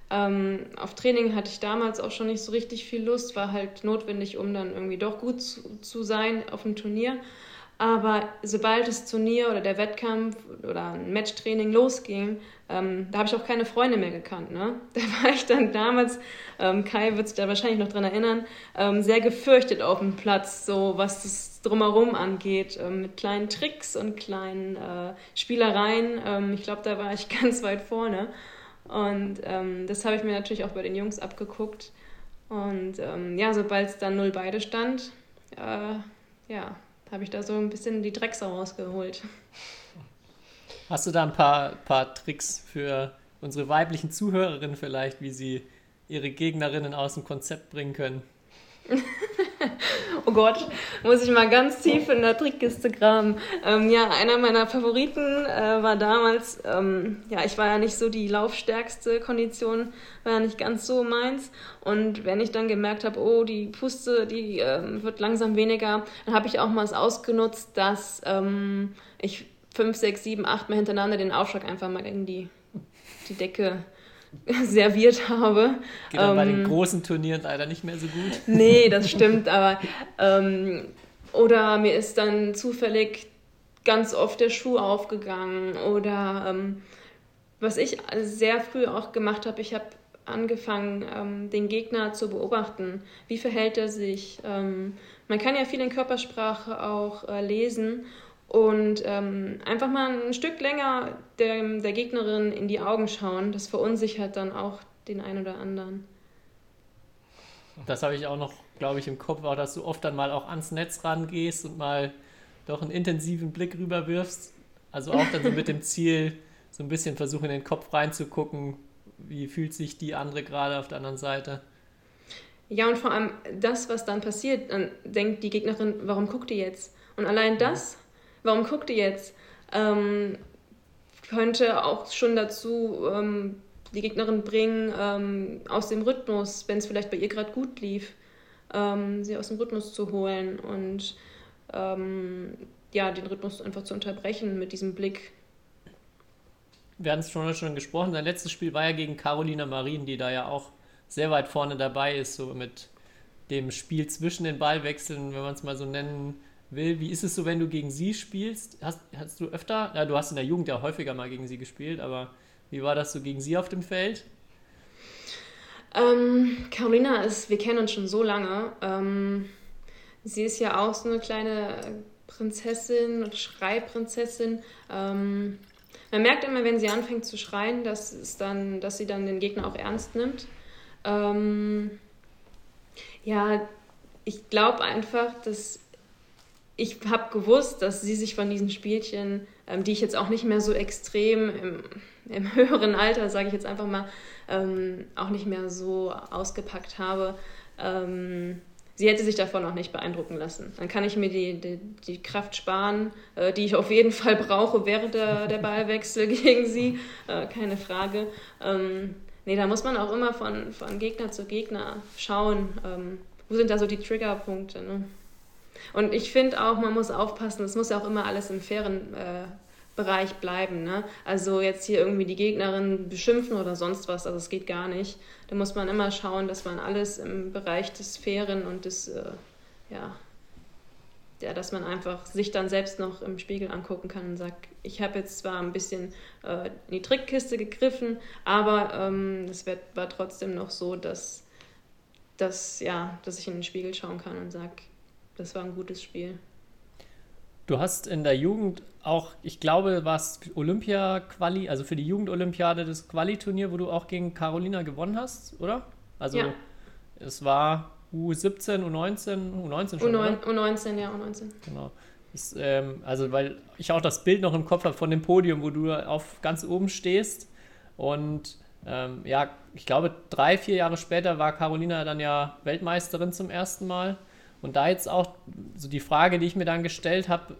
Ähm, auf Training hatte ich damals auch schon nicht so richtig viel Lust, war halt notwendig, um dann irgendwie doch gut zu, zu sein auf dem Turnier. Aber sobald das Turnier oder der Wettkampf oder ein Matchtraining losging, ähm, da habe ich auch keine Freunde mehr gekannt. Ne? Da war ich dann damals, ähm, Kai wird sich da wahrscheinlich noch dran erinnern, ähm, sehr gefürchtet auf dem Platz, so was das drumherum angeht, ähm, mit kleinen Tricks und kleinen äh, Spielereien. Ähm, ich glaube, da war ich ganz weit vorne. Und ähm, das habe ich mir natürlich auch bei den Jungs abgeguckt. Und ja, sobald es dann 0 beide stand, äh, ja, habe ich da so ein bisschen die Drecksau rausgeholt. Hast du da ein paar, paar Tricks für unsere weiblichen Zuhörerinnen vielleicht, wie sie ihre Gegnerinnen aus dem Konzept bringen können? oh Gott, muss ich mal ganz tief in der Trickkiste graben. Ähm, ja, einer meiner Favoriten äh, war damals, ähm, ja, ich war ja nicht so die laufstärkste Kondition, war ja nicht ganz so meins. Und wenn ich dann gemerkt habe, oh, die Puste, die äh, wird langsam weniger, dann habe ich auch mal es ausgenutzt, dass ähm, ich fünf, sechs, sieben, acht Mal hintereinander den Aufschlag einfach mal gegen die, die Decke serviert habe. Geht dann ähm, bei den ähm, großen Turnieren leider nicht mehr so gut. Nee, das stimmt, aber ähm, oder mir ist dann zufällig ganz oft der Schuh aufgegangen oder ähm, was ich sehr früh auch gemacht habe, ich habe angefangen, ähm, den Gegner zu beobachten. Wie verhält er sich? Ähm, man kann ja viel in Körpersprache auch äh, lesen und ähm, einfach mal ein Stück länger der, der Gegnerin in die Augen schauen. Das verunsichert dann auch den einen oder anderen. Das habe ich auch noch, glaube ich, im Kopf, auch dass du oft dann mal auch ans Netz rangehst und mal doch einen intensiven Blick rüberwirfst. Also auch dann so mit dem Ziel, so ein bisschen versuchen, in den Kopf reinzugucken, wie fühlt sich die andere gerade auf der anderen Seite. Ja, und vor allem das, was dann passiert, dann denkt die Gegnerin, warum guckt ihr jetzt? Und allein das warum guckt ihr jetzt? Ähm, könnte auch schon dazu ähm, die Gegnerin bringen, ähm, aus dem Rhythmus, wenn es vielleicht bei ihr gerade gut lief, ähm, sie aus dem Rhythmus zu holen und ähm, ja, den Rhythmus einfach zu unterbrechen mit diesem Blick. Wir hatten es schon, schon gesprochen, sein letztes Spiel war ja gegen Carolina Marin, die da ja auch sehr weit vorne dabei ist, so mit dem Spiel zwischen den Ballwechseln, wenn man es mal so nennen will. Wie ist es so, wenn du gegen sie spielst? Hast, hast du öfter, ja, du hast in der Jugend ja häufiger mal gegen sie gespielt, aber wie war das so gegen sie auf dem Feld? Ähm, Carolina ist, wir kennen uns schon so lange. Ähm, sie ist ja auch so eine kleine Prinzessin oder Schreiprinzessin. Ähm, man merkt immer, wenn sie anfängt zu schreien, dass, es dann, dass sie dann den Gegner auch ernst nimmt. Ähm, ja, ich glaube einfach, dass ich habe gewusst, dass sie sich von diesen Spielchen, ähm, die ich jetzt auch nicht mehr so extrem im, im höheren Alter, sage ich jetzt einfach mal, ähm, auch nicht mehr so ausgepackt habe, ähm, sie hätte sich davon auch nicht beeindrucken lassen. Dann kann ich mir die, die, die Kraft sparen, äh, die ich auf jeden Fall brauche während der, der Ballwechsel gegen sie, äh, keine Frage. Ähm, nee, da muss man auch immer von, von Gegner zu Gegner schauen, ähm, wo sind da so die Triggerpunkte. Ne? Und ich finde auch, man muss aufpassen, es muss ja auch immer alles im fairen äh, Bereich bleiben. Ne? Also jetzt hier irgendwie die Gegnerin beschimpfen oder sonst was, also es geht gar nicht. Da muss man immer schauen, dass man alles im Bereich des Fairen und des, äh, ja, ja, dass man einfach sich dann selbst noch im Spiegel angucken kann und sagt, ich habe jetzt zwar ein bisschen äh, in die Trickkiste gegriffen, aber ähm, es ähm, war trotzdem noch so, dass, dass, ja, dass ich in den Spiegel schauen kann und sage, das war ein gutes Spiel. Du hast in der Jugend auch, ich glaube, war es Olympia-Quali, also für die Jugendolympiade das Quali-Turnier, wo du auch gegen Carolina gewonnen hast, oder? Also ja. es war U17, U19, U19 schon, U9, U19, ja, U19. Genau. Das, ähm, also weil ich auch das Bild noch im Kopf habe von dem Podium, wo du auf ganz oben stehst und ähm, ja, ich glaube, drei, vier Jahre später war Carolina dann ja Weltmeisterin zum ersten Mal. Und da jetzt auch so die Frage, die ich mir dann gestellt habe,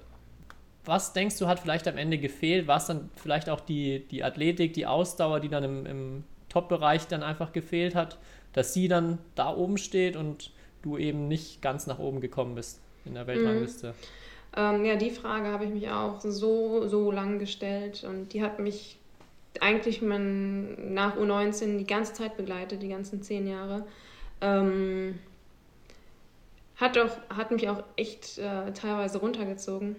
was denkst du, hat vielleicht am Ende gefehlt? War es dann vielleicht auch die, die Athletik, die Ausdauer, die dann im, im Top-Bereich dann einfach gefehlt hat, dass sie dann da oben steht und du eben nicht ganz nach oben gekommen bist in der Weltrangliste? Mhm. Ähm, ja, die Frage habe ich mich auch so, so lang gestellt und die hat mich eigentlich mein, nach U19 die ganze Zeit begleitet, die ganzen zehn Jahre. Ähm, hat, auch, hat mich auch echt äh, teilweise runtergezogen.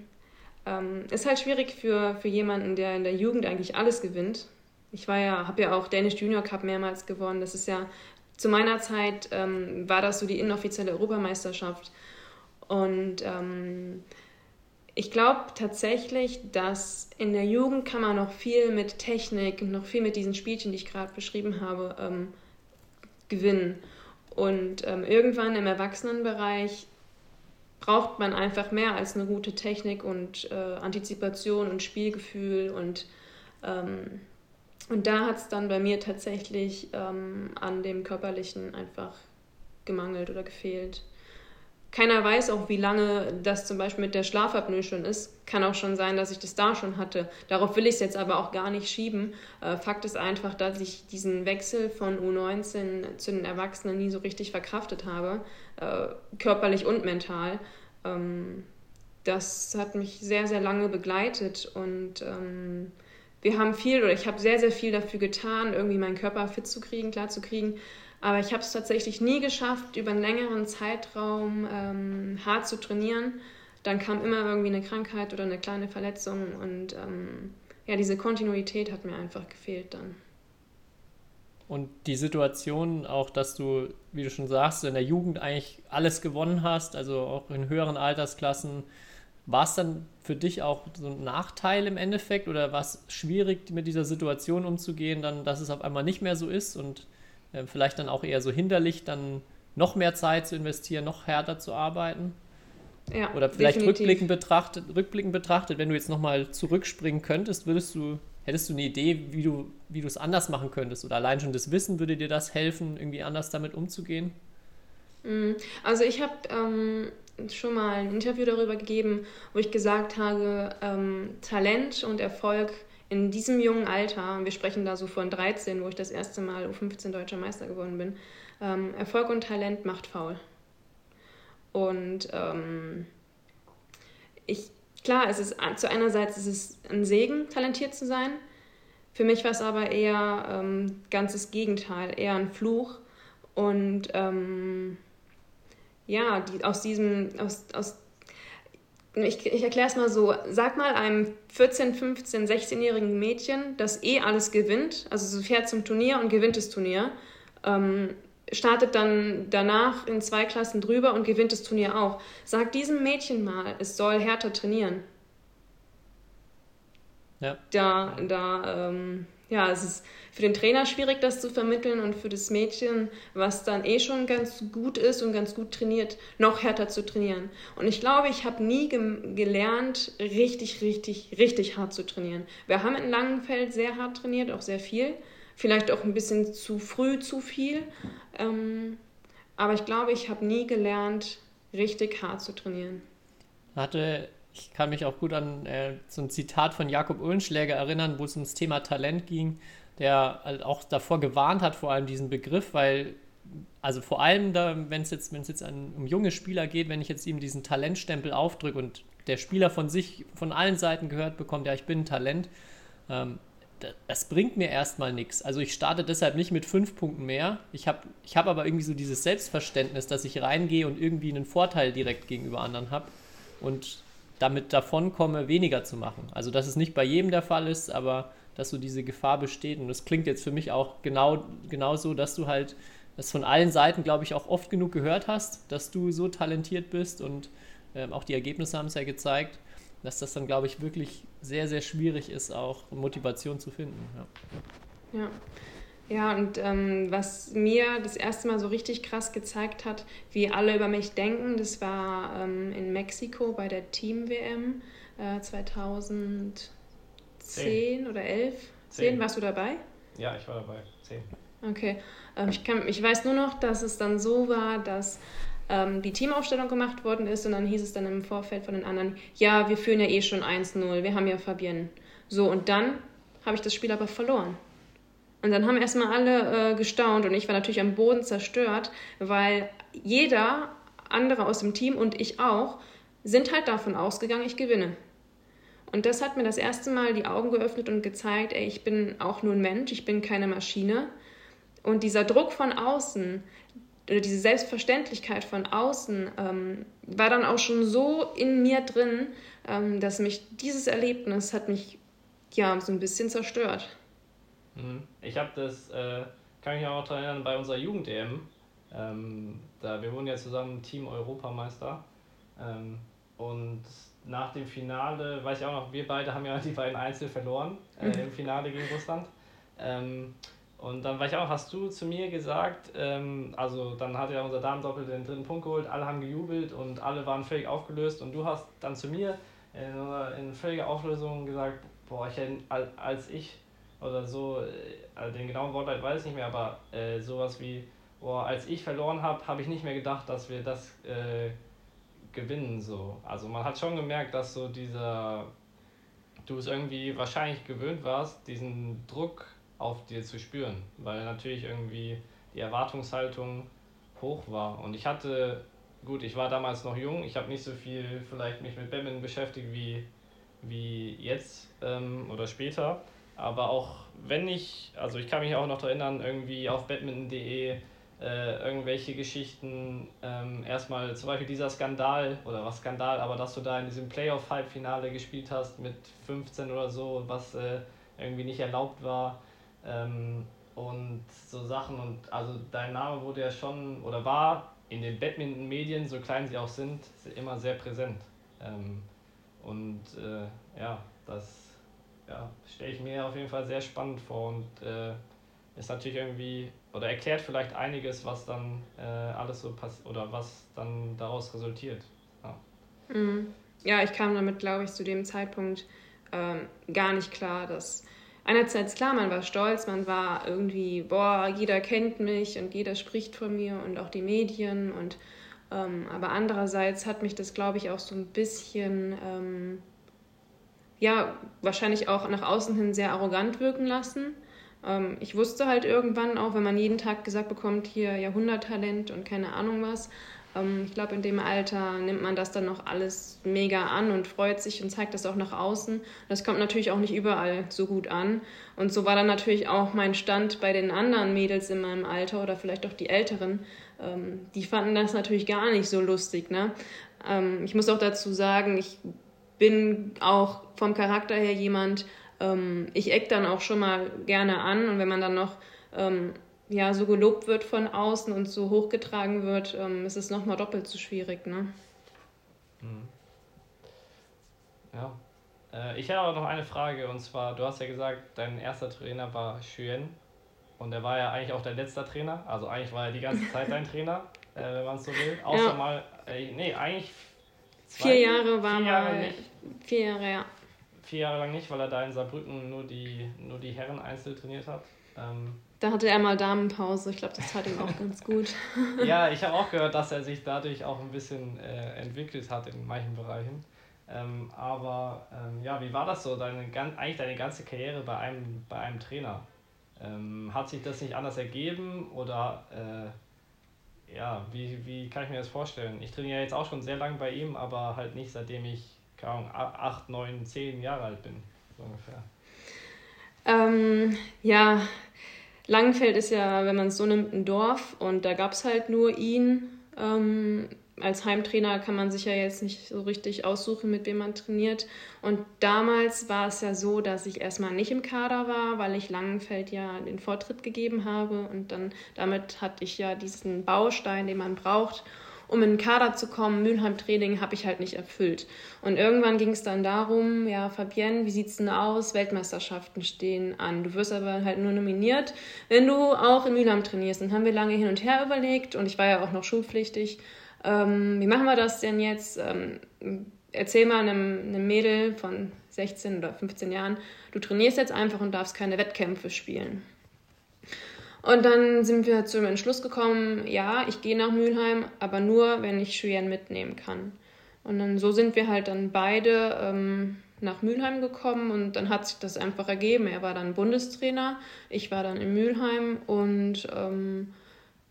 Ähm, ist halt schwierig für, für jemanden, der in der Jugend eigentlich alles gewinnt. Ich war ja, habe ja auch Danish Junior Cup mehrmals gewonnen. Das ist ja, zu meiner Zeit ähm, war das so die inoffizielle Europameisterschaft. Und ähm, ich glaube tatsächlich, dass in der Jugend kann man noch viel mit Technik, noch viel mit diesen Spielchen, die ich gerade beschrieben habe, ähm, gewinnen. Und ähm, irgendwann im Erwachsenenbereich braucht man einfach mehr als eine gute Technik und äh, Antizipation und Spielgefühl. Und, ähm, und da hat es dann bei mir tatsächlich ähm, an dem Körperlichen einfach gemangelt oder gefehlt. Keiner weiß auch, wie lange das zum Beispiel mit der Schlafapnoe schon ist. Kann auch schon sein, dass ich das da schon hatte. Darauf will ich es jetzt aber auch gar nicht schieben. Äh, Fakt ist einfach, dass ich diesen Wechsel von U19 zu den Erwachsenen nie so richtig verkraftet habe, äh, körperlich und mental. Ähm, das hat mich sehr, sehr lange begleitet und ähm, wir haben viel oder ich habe sehr, sehr viel dafür getan, irgendwie meinen Körper fit zu kriegen, klar zu kriegen. Aber ich habe es tatsächlich nie geschafft, über einen längeren Zeitraum ähm, hart zu trainieren. Dann kam immer irgendwie eine Krankheit oder eine kleine Verletzung und ähm, ja, diese Kontinuität hat mir einfach gefehlt dann. Und die Situation auch, dass du, wie du schon sagst, in der Jugend eigentlich alles gewonnen hast, also auch in höheren Altersklassen, war es dann für dich auch so ein Nachteil im Endeffekt oder war es schwierig, mit dieser Situation umzugehen, dann, dass es auf einmal nicht mehr so ist und äh, vielleicht dann auch eher so hinderlich, dann noch mehr Zeit zu investieren, noch härter zu arbeiten? Ja, Oder vielleicht rückblickend betrachtet, rückblickend betrachtet, wenn du jetzt nochmal zurückspringen könntest, würdest du, hättest du eine Idee, wie du, wie du es anders machen könntest? Oder allein schon das Wissen, würde dir das helfen, irgendwie anders damit umzugehen? Mm, also ich habe ähm, schon mal ein Interview darüber gegeben, wo ich gesagt habe, ähm, Talent und Erfolg in diesem jungen Alter, wir sprechen da so von 13, wo ich das erste Mal U15 deutscher Meister geworden bin, ähm, Erfolg und Talent macht faul. Und ähm, ich, klar, es ist zu einerseits ist es ein Segen, talentiert zu sein. Für mich war es aber eher ähm, ganzes Gegenteil, eher ein Fluch. Und ähm, ja, die, aus diesem, aus, aus ich, ich erkläre es mal so, sag mal einem 14, 15, 16-jährigen Mädchen, das eh alles gewinnt, also sie fährt zum Turnier und gewinnt das Turnier, ähm, startet dann danach in zwei Klassen drüber und gewinnt das Turnier auch. Sag diesem Mädchen mal, es soll härter trainieren. Ja. Da, da, ähm, ja, es ist für den Trainer schwierig, das zu vermitteln und für das Mädchen, was dann eh schon ganz gut ist und ganz gut trainiert, noch härter zu trainieren. Und ich glaube, ich habe nie ge gelernt, richtig, richtig, richtig hart zu trainieren. Wir haben in Langenfeld sehr hart trainiert, auch sehr viel. Vielleicht auch ein bisschen zu früh zu viel. Ähm, aber ich glaube, ich habe nie gelernt, richtig hart zu trainieren. Hatte ich kann mich auch gut an äh, so ein Zitat von Jakob Ohlenschläger erinnern, wo es ums Thema Talent ging, der halt auch davor gewarnt hat, vor allem diesen Begriff, weil, also vor allem, wenn es jetzt, wenn's jetzt an, um junge Spieler geht, wenn ich jetzt ihm diesen Talentstempel aufdrücke und der Spieler von sich, von allen Seiten gehört bekommt, ja, ich bin ein Talent, ähm, das bringt mir erstmal nichts. Also ich starte deshalb nicht mit fünf Punkten mehr. Ich habe ich hab aber irgendwie so dieses Selbstverständnis, dass ich reingehe und irgendwie einen Vorteil direkt gegenüber anderen habe. Und damit davon komme, weniger zu machen. Also, dass es nicht bei jedem der Fall ist, aber dass so diese Gefahr besteht. Und das klingt jetzt für mich auch genau, genau so, dass du halt das von allen Seiten, glaube ich, auch oft genug gehört hast, dass du so talentiert bist und ähm, auch die Ergebnisse haben es ja gezeigt, dass das dann, glaube ich, wirklich sehr, sehr schwierig ist, auch Motivation zu finden. Ja. ja. Ja, und ähm, was mir das erste Mal so richtig krass gezeigt hat, wie alle über mich denken, das war ähm, in Mexiko bei der Team-WM äh, 2010 Zehn. oder 11. 10. 10, warst du dabei? Ja, ich war dabei. 10. Okay. Ähm, ich, kann, ich weiß nur noch, dass es dann so war, dass ähm, die Teamaufstellung gemacht worden ist und dann hieß es dann im Vorfeld von den anderen, ja, wir führen ja eh schon 1-0, wir haben ja Fabienne. So, und dann habe ich das Spiel aber verloren. Und dann haben erstmal alle äh, gestaunt und ich war natürlich am Boden zerstört, weil jeder andere aus dem Team und ich auch sind halt davon ausgegangen, ich gewinne. Und das hat mir das erste Mal die Augen geöffnet und gezeigt, ey, ich bin auch nur ein Mensch, ich bin keine Maschine. Und dieser Druck von außen, oder diese Selbstverständlichkeit von außen, ähm, war dann auch schon so in mir drin, ähm, dass mich dieses Erlebnis hat mich ja so ein bisschen zerstört. Mhm. Ich habe das, äh, kann mich auch daran erinnern, bei unserer Jugend-EM. Ähm, da, wir wurden ja zusammen Team Europameister. Ähm, und nach dem Finale, weiß ich auch noch, wir beide haben ja die beiden Einzel verloren äh, mhm. im Finale gegen Russland. Ähm, und dann war ich auch, hast du zu mir gesagt, ähm, also dann hat ja unser Damendoppel den dritten Punkt geholt, alle haben gejubelt und alle waren völlig aufgelöst und du hast dann zu mir in, in völliger Auflösung gesagt, boah, ich, als ich oder so, also den genauen Wortlaut weiß ich nicht mehr, aber äh, sowas wie, boah, als ich verloren habe, habe ich nicht mehr gedacht, dass wir das äh, gewinnen. So. Also man hat schon gemerkt, dass so dieser, du es irgendwie wahrscheinlich gewöhnt warst, diesen Druck auf dir zu spüren, weil natürlich irgendwie die Erwartungshaltung hoch war. Und ich hatte, gut, ich war damals noch jung, ich habe nicht so viel vielleicht mich mit Badminton beschäftigt wie, wie jetzt ähm, oder später. Aber auch wenn ich, also ich kann mich auch noch erinnern, irgendwie auf badminton.de äh, irgendwelche Geschichten, ähm, erstmal zum Beispiel dieser Skandal, oder was Skandal, aber dass du da in diesem Playoff-Halbfinale gespielt hast mit 15 oder so, was äh, irgendwie nicht erlaubt war. Ähm, und so Sachen und also dein Name wurde ja schon oder war in den Badminton-Medien, so klein sie auch sind, immer sehr präsent. Ähm, und äh, ja, das ja, stelle ich mir auf jeden Fall sehr spannend vor und äh, ist natürlich irgendwie oder erklärt vielleicht einiges, was dann äh, alles so passiert oder was dann daraus resultiert. Ja, mhm. ja ich kam damit, glaube ich, zu dem Zeitpunkt ähm, gar nicht klar, dass einerseits klar, man war stolz, man war irgendwie, boah, jeder kennt mich und jeder spricht von mir und auch die Medien und ähm, aber andererseits hat mich das, glaube ich, auch so ein bisschen ähm, ja, wahrscheinlich auch nach außen hin sehr arrogant wirken lassen. Ähm, ich wusste halt irgendwann auch, wenn man jeden Tag gesagt bekommt, hier Jahrhunderttalent und keine Ahnung was, ähm, ich glaube, in dem Alter nimmt man das dann noch alles mega an und freut sich und zeigt das auch nach außen. Das kommt natürlich auch nicht überall so gut an. Und so war dann natürlich auch mein Stand bei den anderen Mädels in meinem Alter oder vielleicht auch die Älteren. Ähm, die fanden das natürlich gar nicht so lustig. Ne? Ich muss auch dazu sagen, ich bin auch vom Charakter her jemand, ähm, ich eck dann auch schon mal gerne an und wenn man dann noch ähm, ja, so gelobt wird von außen und so hochgetragen wird, ähm, ist es nochmal doppelt so schwierig. Ne? Mhm. Ja. Äh, ich hätte auch noch eine Frage und zwar, du hast ja gesagt, dein erster Trainer war Xuen und er war ja eigentlich auch dein letzter Trainer. Also eigentlich war er die ganze Zeit dein Trainer, äh, wenn man es so will. Außer ja. mal, äh, nee, eigentlich zwei, vier Jahre war vier Jahre nicht. Vier Jahre, ja. Vier Jahre lang nicht, weil er da in Saarbrücken nur die, nur die Herren einzeln trainiert hat. Ähm, da hatte er mal Damenpause. Ich glaube, das tat ihm auch ganz gut. ja, ich habe auch gehört, dass er sich dadurch auch ein bisschen äh, entwickelt hat in manchen Bereichen. Ähm, aber ähm, ja, wie war das so, deine, eigentlich deine ganze Karriere bei einem, bei einem Trainer? Ähm, hat sich das nicht anders ergeben oder äh, ja, wie, wie kann ich mir das vorstellen? Ich trainiere jetzt auch schon sehr lange bei ihm, aber halt nicht seitdem ich, keine Ahnung, 8, 9, 10 Jahre alt bin, so ungefähr. Ähm, ja, Langenfeld ist ja, wenn man es so nimmt, ein Dorf und da gab es halt nur ihn. Ähm, als Heimtrainer kann man sich ja jetzt nicht so richtig aussuchen, mit wem man trainiert. Und damals war es ja so, dass ich erstmal nicht im Kader war, weil ich Langenfeld ja den Vortritt gegeben habe. Und dann damit hatte ich ja diesen Baustein, den man braucht, um in den Kader zu kommen, Mülheim-Training, habe ich halt nicht erfüllt. Und irgendwann ging es dann darum, ja, Fabienne, wie sieht's denn aus? Weltmeisterschaften stehen an. Du wirst aber halt nur nominiert, wenn du auch in Mülheim trainierst. Dann haben wir lange hin und her überlegt und ich war ja auch noch schulpflichtig. Ähm, wie machen wir das denn jetzt? Ähm, erzähl mal einem, einem Mädel von 16 oder 15 Jahren, du trainierst jetzt einfach und darfst keine Wettkämpfe spielen. Und dann sind wir zum Entschluss gekommen, ja, ich gehe nach Mülheim, aber nur, wenn ich Cheyenne mitnehmen kann. Und dann so sind wir halt dann beide ähm, nach Mülheim gekommen und dann hat sich das einfach ergeben. Er war dann Bundestrainer, ich war dann in Mülheim und ähm,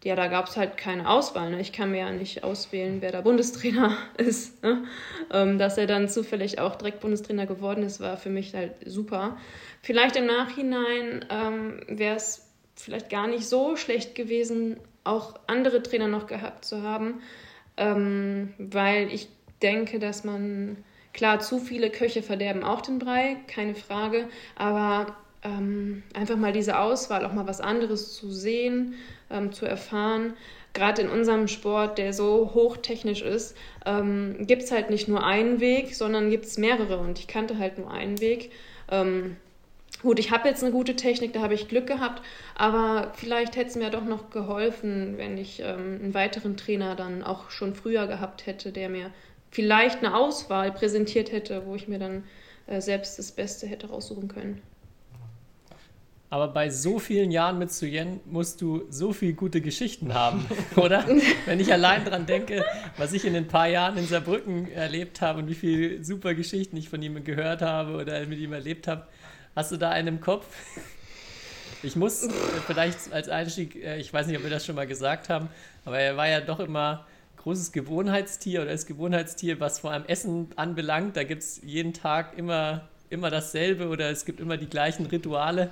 ja, da gab es halt keine Auswahl. Ne? Ich kann mir ja nicht auswählen, wer da Bundestrainer ist. Ne? Ähm, dass er dann zufällig auch direkt Bundestrainer geworden ist, war für mich halt super. Vielleicht im Nachhinein ähm, wäre es vielleicht gar nicht so schlecht gewesen, auch andere Trainer noch gehabt zu haben, ähm, weil ich denke, dass man, klar, zu viele Köche verderben auch den Brei, keine Frage, aber ähm, einfach mal diese Auswahl, auch mal was anderes zu sehen, ähm, zu erfahren. Gerade in unserem Sport, der so hochtechnisch ist, ähm, gibt es halt nicht nur einen Weg, sondern gibt es mehrere und ich kannte halt nur einen Weg. Ähm, Gut, ich habe jetzt eine gute Technik, da habe ich Glück gehabt, aber vielleicht hätte es mir doch noch geholfen, wenn ich ähm, einen weiteren Trainer dann auch schon früher gehabt hätte, der mir vielleicht eine Auswahl präsentiert hätte, wo ich mir dann äh, selbst das Beste hätte raussuchen können. Aber bei so vielen Jahren mit Suyen musst du so viele gute Geschichten haben, oder? Wenn ich allein dran denke, was ich in den paar Jahren in Saarbrücken erlebt habe und wie viele super Geschichten ich von ihm gehört habe oder mit ihm erlebt habe, Hast du da einen im Kopf? Ich muss äh, vielleicht als Einstieg, äh, ich weiß nicht, ob wir das schon mal gesagt haben, aber er war ja doch immer großes Gewohnheitstier oder ist Gewohnheitstier, was vor allem Essen anbelangt. Da gibt es jeden Tag immer, immer dasselbe oder es gibt immer die gleichen Rituale.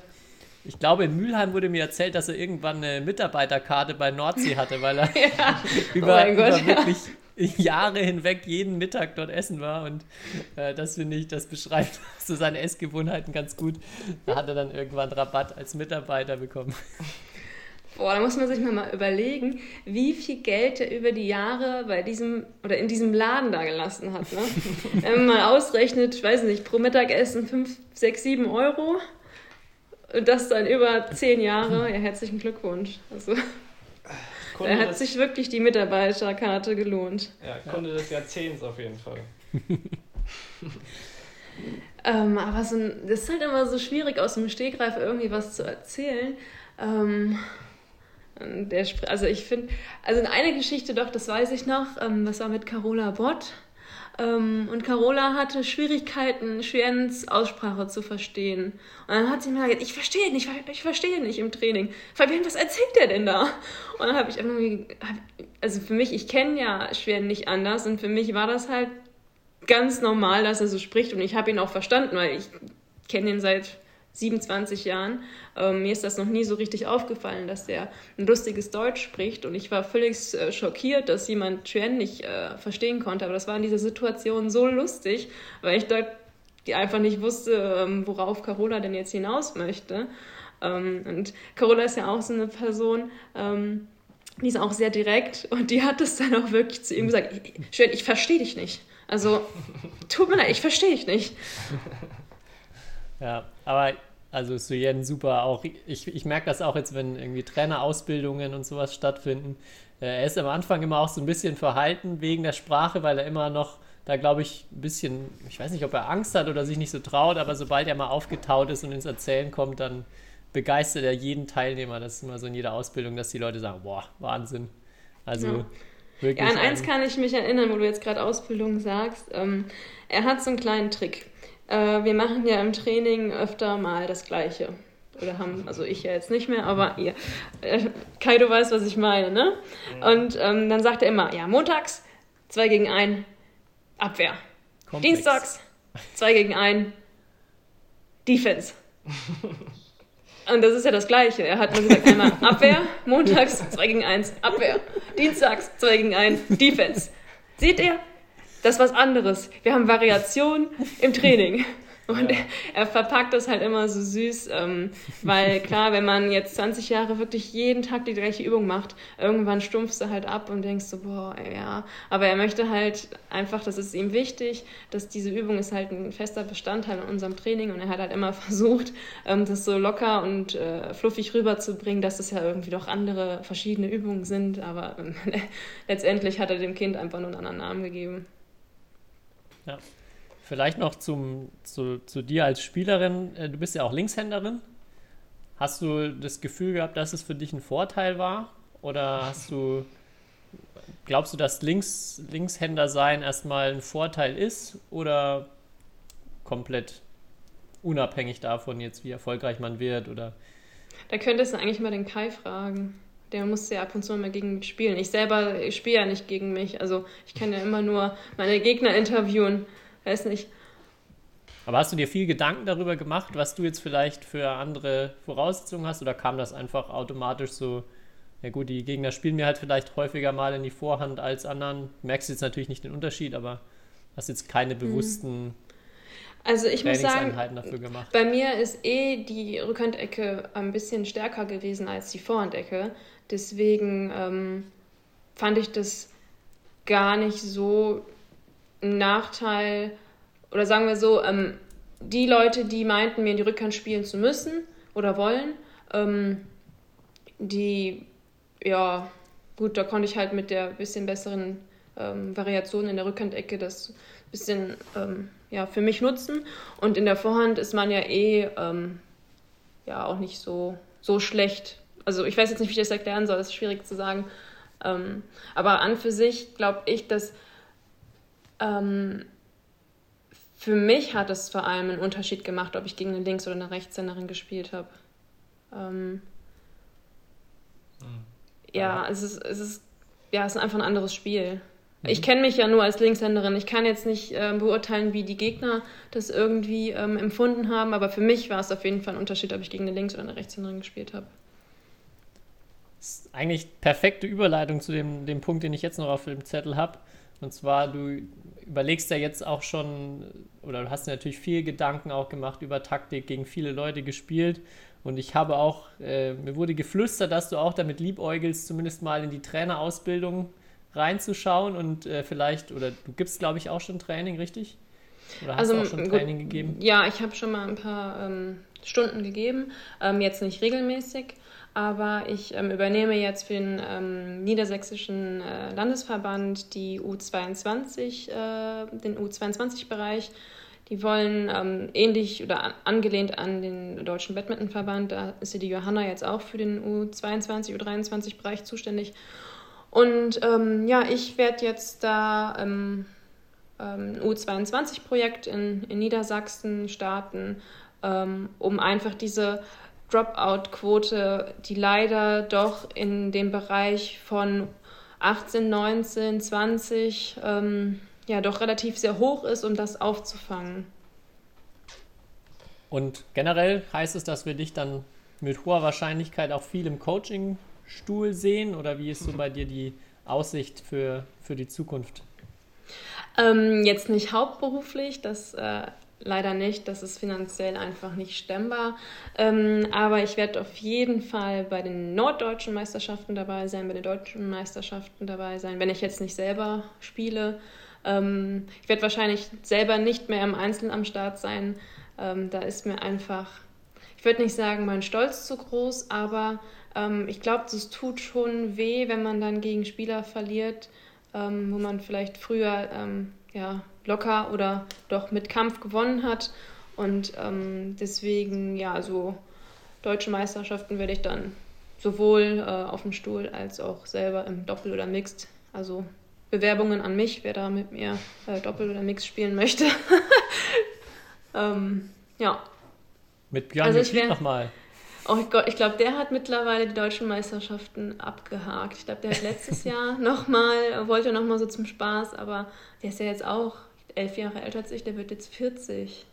Ich glaube, in Mülheim wurde mir erzählt, dass er irgendwann eine Mitarbeiterkarte bei Nordsee hatte, weil er ja. über, oh über Gott, wirklich Jahre hinweg jeden Mittag dort essen war. Und äh, das finde ich, das beschreibt so seine Essgewohnheiten ganz gut. Da hat er dann irgendwann Rabatt als Mitarbeiter bekommen. Boah, da muss man sich mal überlegen, wie viel Geld er über die Jahre bei diesem oder in diesem Laden da gelassen hat. Ne? Wenn man mal ausrechnet, ich weiß nicht, pro Mittagessen 5, 6, 7 Euro. Und das dann über 10 Jahre. Ja, herzlichen Glückwunsch. Also. Kunde da hat sich wirklich die Mitarbeiterkarte gelohnt. Ja, Kunde des Jahrzehnts auf jeden Fall. ähm, aber so ein, das ist halt immer so schwierig, aus dem Stegreif irgendwie was zu erzählen. Ähm, der, also ich finde, also eine Geschichte doch, das weiß ich noch, ähm, das war mit Carola Bott. Ähm, und Carola hatte Schwierigkeiten, Schwierens Aussprache zu verstehen. Und dann hat sie mir gesagt, ich verstehe nicht, ich verstehe nicht im Training. Fabian, was erzählt der denn da? Und dann habe ich irgendwie, also für mich, ich kenne ja Schweren nicht anders und für mich war das halt ganz normal, dass er so spricht und ich habe ihn auch verstanden, weil ich kenne ihn seit 27 Jahren. Ähm, mir ist das noch nie so richtig aufgefallen, dass der ein lustiges Deutsch spricht. Und ich war völlig äh, schockiert, dass jemand Chuan nicht äh, verstehen konnte. Aber das war in dieser Situation so lustig, weil ich da einfach nicht wusste, ähm, worauf Carola denn jetzt hinaus möchte. Ähm, und Carola ist ja auch so eine Person, ähm, die ist auch sehr direkt und die hat es dann auch wirklich zu ihm gesagt, schön, ich verstehe dich nicht. Also, tut mir leid, ich verstehe dich nicht. Ja, aber also Suyen super auch. Ich, ich merke das auch jetzt, wenn irgendwie Trainerausbildungen und sowas stattfinden. Äh, er ist am Anfang immer auch so ein bisschen verhalten wegen der Sprache, weil er immer noch da, glaube ich, ein bisschen, ich weiß nicht, ob er Angst hat oder sich nicht so traut, aber sobald er mal aufgetaut ist und ins Erzählen kommt, dann begeistert er jeden Teilnehmer. Das ist immer so in jeder Ausbildung, dass die Leute sagen, boah, Wahnsinn. Also ja. wirklich. Ja, an eins kann ich mich erinnern, wo du jetzt gerade Ausbildung sagst. Ähm, er hat so einen kleinen Trick. Äh, wir machen ja im Training öfter mal das Gleiche. Oder haben, also ich ja jetzt nicht mehr, aber ihr. Äh, Kaido weiß, was ich meine, ne? Und ähm, dann sagt er immer, ja, montags, zwei gegen ein, Abwehr. Komplex. Dienstags, zwei gegen ein, Defense. Und das ist ja das Gleiche. Er hat nur gesagt, einmal Abwehr, montags 2 gegen 1, Abwehr, dienstags 2 gegen 1, Defense. Seht ihr? Das ist was anderes. Wir haben Variation im Training. Und ja. er, er, verpackt das halt immer so süß, ähm, weil klar, wenn man jetzt 20 Jahre wirklich jeden Tag die gleiche Übung macht, irgendwann stumpfst du halt ab und denkst so, boah, ja. Aber er möchte halt einfach, das ist ihm wichtig, dass diese Übung ist halt ein fester Bestandteil in unserem Training und er hat halt immer versucht, ähm, das so locker und äh, fluffig rüberzubringen, dass es ja irgendwie doch andere verschiedene Übungen sind, aber äh, letztendlich hat er dem Kind einfach nur einen anderen Namen gegeben. Ja. Vielleicht noch zum, zu, zu dir als Spielerin. Äh, du bist ja auch Linkshänderin. Hast du das Gefühl gehabt, dass es für dich ein Vorteil war? Oder hast du, glaubst du, dass Links, Linkshänder sein erstmal ein Vorteil ist? Oder komplett unabhängig davon jetzt, wie erfolgreich man wird? Oder? Da könntest du eigentlich mal den Kai fragen. Der musste ja ab und zu mal gegen mich spielen. Ich selber spiele ja nicht gegen mich. Also ich kann ja immer nur meine Gegner interviewen weiß nicht. Aber hast du dir viel Gedanken darüber gemacht, was du jetzt vielleicht für andere Voraussetzungen hast? Oder kam das einfach automatisch so, ja gut, die Gegner spielen mir halt vielleicht häufiger mal in die Vorhand als anderen. Merkst du jetzt natürlich nicht den Unterschied, aber hast jetzt keine bewussten also ich muss sagen, dafür gemacht. bei mir ist eh die Rückhandecke ein bisschen stärker gewesen als die Vorhandecke. Deswegen ähm, fand ich das gar nicht so ein Nachteil, oder sagen wir so, ähm, die Leute, die meinten, mir in die Rückhand spielen zu müssen oder wollen, ähm, die, ja, gut, da konnte ich halt mit der bisschen besseren ähm, Variation in der Rückhandecke das bisschen ähm, ja, für mich nutzen. Und in der Vorhand ist man ja eh ähm, ja auch nicht so, so schlecht. Also ich weiß jetzt nicht, wie ich das erklären soll, das ist schwierig zu sagen. Ähm, aber an für sich glaube ich, dass ähm, für mich hat es vor allem einen Unterschied gemacht, ob ich gegen eine Links- oder eine Rechtshänderin gespielt habe. Ähm, hm. ja, es ist, es ist, ja, es ist einfach ein anderes Spiel. Mhm. Ich kenne mich ja nur als Linkshänderin. Ich kann jetzt nicht äh, beurteilen, wie die Gegner das irgendwie ähm, empfunden haben, aber für mich war es auf jeden Fall ein Unterschied, ob ich gegen eine Links- oder eine Rechtshänderin gespielt habe. Das ist eigentlich perfekte Überleitung zu dem, dem Punkt, den ich jetzt noch auf dem Zettel habe. Und zwar, du überlegst ja jetzt auch schon, oder du hast natürlich viel Gedanken auch gemacht über Taktik, gegen viele Leute gespielt. Und ich habe auch, äh, mir wurde geflüstert, dass du auch damit liebäugelst, zumindest mal in die Trainerausbildung reinzuschauen und äh, vielleicht, oder du gibst, glaube ich, auch schon Training, richtig? Oder hast also, du auch schon Training gut, gegeben? Ja, ich habe schon mal ein paar ähm, Stunden gegeben, ähm, jetzt nicht regelmäßig aber ich ähm, übernehme jetzt für den ähm, niedersächsischen äh, Landesverband die U22, äh, den U22-Bereich. Die wollen ähm, ähnlich oder an, angelehnt an den Deutschen Badmintonverband, da ist ja die Johanna jetzt auch für den U22, U23-Bereich zuständig. Und ähm, ja, ich werde jetzt da ähm, ein U22-Projekt in, in Niedersachsen starten, ähm, um einfach diese Dropout-Quote, die leider doch in dem Bereich von 18, 19, 20 ähm, ja doch relativ sehr hoch ist, um das aufzufangen. Und generell heißt es, dass wir dich dann mit hoher Wahrscheinlichkeit auch viel im Coachingstuhl sehen oder wie ist so bei dir die Aussicht für, für die Zukunft? Ähm, jetzt nicht hauptberuflich, das äh, leider nicht. Das ist finanziell einfach nicht stemmbar. Ähm, aber ich werde auf jeden Fall bei den norddeutschen Meisterschaften dabei sein, bei den deutschen Meisterschaften dabei sein, wenn ich jetzt nicht selber spiele. Ähm, ich werde wahrscheinlich selber nicht mehr im Einzelnen am Start sein. Ähm, da ist mir einfach, ich würde nicht sagen, mein Stolz zu groß, aber ähm, ich glaube, es tut schon weh, wenn man dann gegen Spieler verliert, ähm, wo man vielleicht früher ähm, ja, locker oder doch mit Kampf gewonnen hat. Und ähm, deswegen, ja, so deutsche Meisterschaften werde ich dann sowohl äh, auf dem Stuhl als auch selber im Doppel oder Mixed. Also Bewerbungen an mich, wer da mit mir äh, Doppel oder Mix spielen möchte. ähm, ja. Mit Björn Also ich wär- nochmal. Oh Gott, ich glaube, der hat mittlerweile die deutschen Meisterschaften abgehakt. Ich glaube, der hat letztes Jahr nochmal, wollte nochmal so zum Spaß, aber der ist ja jetzt auch elf Jahre älter als ich, der wird jetzt 40.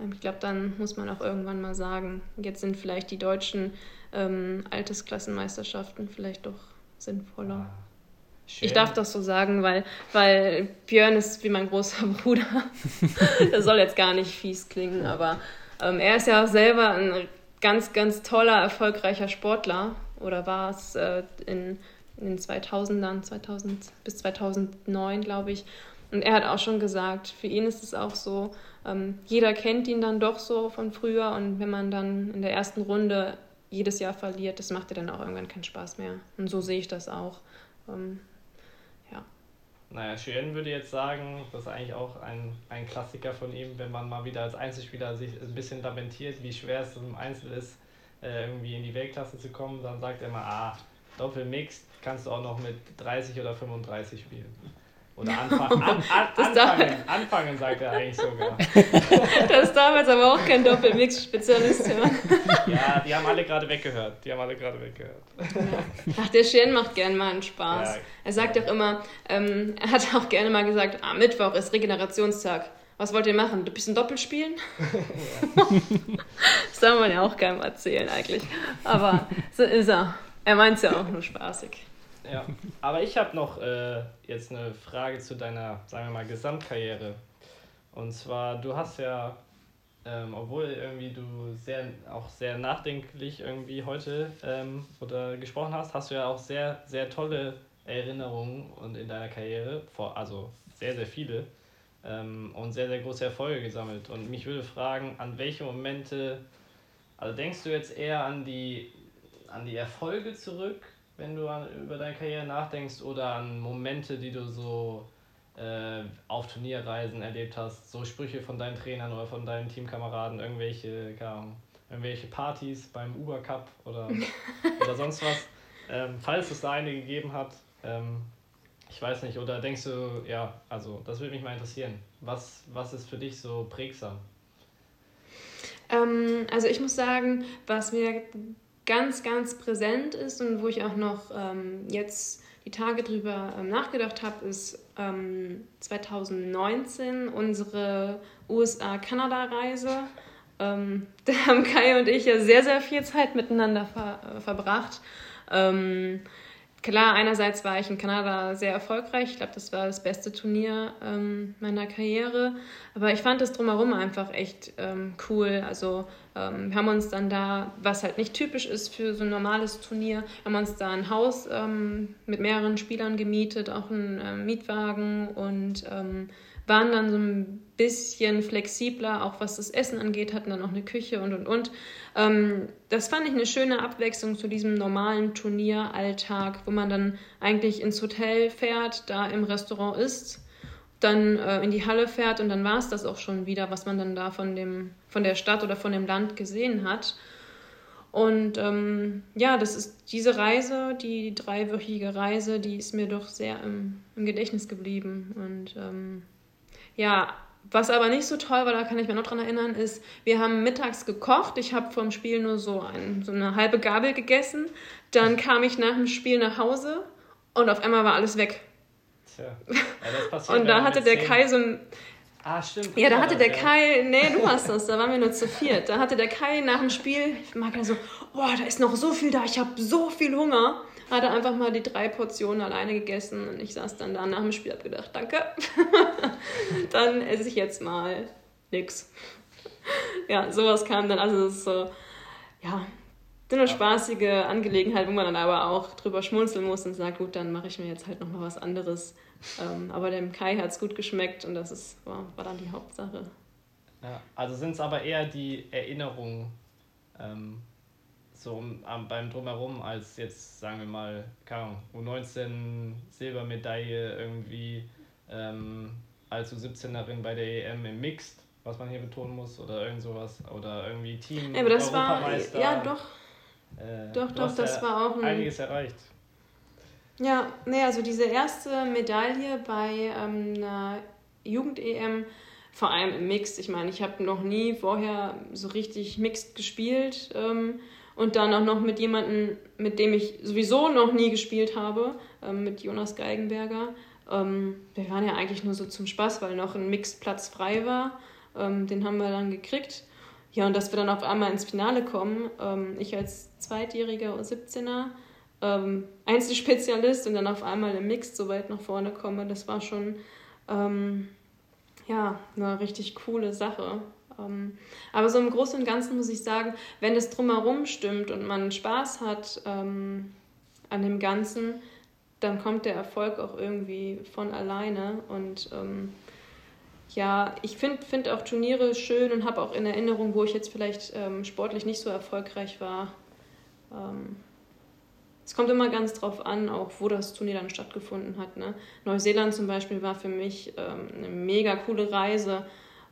Ähm, Ich glaube, dann muss man auch irgendwann mal sagen, jetzt sind vielleicht die deutschen ähm, Altersklassenmeisterschaften vielleicht doch sinnvoller. Schön. Ich darf das so sagen, weil, weil Björn ist wie mein großer Bruder. das soll jetzt gar nicht fies klingen, aber ähm, er ist ja auch selber ein ganz, ganz toller, erfolgreicher Sportler oder war es äh, in, in den 2000ern, 2000 bis 2009, glaube ich. Und er hat auch schon gesagt, für ihn ist es auch so, ähm, jeder kennt ihn dann doch so von früher und wenn man dann in der ersten Runde jedes Jahr verliert, das macht dir dann auch irgendwann keinen Spaß mehr. Und so sehe ich das auch. Ähm, Naja, Cheyenne würde jetzt sagen, das ist eigentlich auch ein, ein Klassiker von ihm, wenn man mal wieder als Einzelspieler sich ein bisschen lamentiert, wie schwer es im Einzel ist, äh, irgendwie in die Weltklasse zu kommen, dann sagt er immer, ah, Doppelmixed kannst du auch noch mit 30 oder 35 spielen. Oder anfangen, an, an, anfangen, anfangen, sagt er eigentlich sogar. Das darf jetzt aber auch kein Doppelmix-Spezialist. Ja, die haben alle gerade weggehört. Die haben alle gerade weggehört. Ach, der Schirn macht gern mal einen Spaß. Ja. Er sagt auch immer, ähm, er hat auch gerne mal gesagt, ah, Mittwoch ist Regenerationstag. Was wollt ihr machen? Du bist ein Doppel spielen? das soll man ja auch keinem erzählen eigentlich. Aber so ist er. Er meint es ja auch nur spaßig. Ja, aber ich habe noch äh, jetzt eine Frage zu deiner, sagen wir mal, Gesamtkarriere. Und zwar, du hast ja, ähm, obwohl irgendwie du sehr, auch sehr nachdenklich irgendwie heute ähm, oder gesprochen hast, hast du ja auch sehr, sehr tolle Erinnerungen und in deiner Karriere, vor, also sehr, sehr viele ähm, und sehr, sehr große Erfolge gesammelt. Und mich würde fragen, an welche Momente, also denkst du jetzt eher an die, an die Erfolge zurück, wenn du an, über deine Karriere nachdenkst, oder an Momente, die du so äh, auf Turnierreisen erlebt hast, so Sprüche von deinen Trainern oder von deinen Teamkameraden, irgendwelche, keine irgendwelche Partys beim Uber Cup oder, oder sonst was, ähm, falls es da eine gegeben hat. Ähm, ich weiß nicht, oder denkst du, ja, also das würde mich mal interessieren. Was, was ist für dich so prägsam? Ähm, also ich muss sagen, was mir ganz, ganz präsent ist und wo ich auch noch ähm, jetzt die Tage drüber ähm, nachgedacht habe, ist ähm, 2019 unsere USA-Kanada-Reise. Ähm, da haben Kai und ich ja sehr, sehr viel Zeit miteinander ver äh, verbracht. Ähm, klar, einerseits war ich in Kanada sehr erfolgreich. Ich glaube, das war das beste Turnier ähm, meiner Karriere. Aber ich fand das drumherum einfach echt cool. Also ähm, haben uns dann da, was halt nicht typisch ist für so ein normales Turnier, haben uns da ein Haus ähm, mit mehreren Spielern gemietet, auch einen ähm, Mietwagen und ähm, waren dann so ein bisschen flexibler, auch was das Essen angeht, hatten dann auch eine Küche und und und. Ähm, das fand ich eine schöne Abwechslung zu diesem normalen Turnieralltag, wo man dann eigentlich ins Hotel fährt, da im Restaurant isst, dann äh, in die Halle fährt und dann war es das auch schon wieder, was man dann da von, dem, von der Stadt oder von dem Land gesehen hat. Und ähm, ja, das ist diese Reise, die dreiwöchige Reise, die ist mir doch sehr im, im Gedächtnis geblieben. Und ähm, ja, was aber nicht so toll war, da kann ich mich noch dran erinnern, ist, wir haben mittags gekocht. Ich habe vom Spiel nur so, ein, so eine halbe Gabel gegessen. Dann kam ich nach dem Spiel nach Hause und auf einmal war alles weg. Tja, ja, das passiert. Und da hatte der Kai so ein Ah, stimmt. ja, da hatte das, der Kai, nee, du warst das, da waren wir nur zu viert. Da hatte der Kai nach dem Spiel, ich mag ja so, boah, da ist noch so viel da, ich habe so viel Hunger. Hat er einfach mal die drei Portionen alleine gegessen und ich saß dann da nach dem Spiel, hab gedacht, danke. dann esse ich jetzt mal. nix. ja, sowas kam dann, also es ist so, ja, so eine spaßige Angelegenheit, wo man dann aber auch drüber schmunzeln muss und sagt, gut, dann mache ich mir jetzt halt nochmal was anderes. Ähm, aber dem Kai hat es gut geschmeckt und das ist, war, war dann die Hauptsache. Ja, also sind es aber eher die Erinnerungen ähm, so um, um, beim Drumherum als jetzt, sagen wir mal, keine Ahnung, U19 Silbermedaille irgendwie ähm, als U17erin bei der EM im Mixed, was man hier betonen muss, oder irgend sowas. Oder irgendwie Team. Ja, aber das war, ja doch, äh, doch, doch, das ja war auch ein... Einiges erreicht. Ja, nee, also diese erste Medaille bei ähm, einer Jugend-EM, vor allem im Mixed. Ich meine, ich habe noch nie vorher so richtig Mixed gespielt ähm, und dann auch noch mit jemandem, mit dem ich sowieso noch nie gespielt habe, ähm, mit Jonas Geigenberger. Ähm, wir waren ja eigentlich nur so zum Spaß, weil noch ein Mixed-Platz frei war. Ähm, den haben wir dann gekriegt. Ja, und dass wir dann auf einmal ins Finale kommen, ähm, ich als Zweitjähriger und 17er, ähm, Einzelspezialist und dann auf einmal im Mixed so weit nach vorne komme, das war schon ähm, ja, eine richtig coole Sache. Ähm, aber so im Großen und Ganzen muss ich sagen, wenn es drumherum stimmt und man Spaß hat ähm, an dem Ganzen, dann kommt der Erfolg auch irgendwie von alleine und ähm, ja, ich finde find auch Turniere schön und habe auch in Erinnerung, wo ich jetzt vielleicht ähm, sportlich nicht so erfolgreich war. Ähm, es kommt immer ganz drauf an, auch wo das Turnier dann stattgefunden hat. Ne? Neuseeland zum Beispiel war für mich ähm, eine mega coole Reise.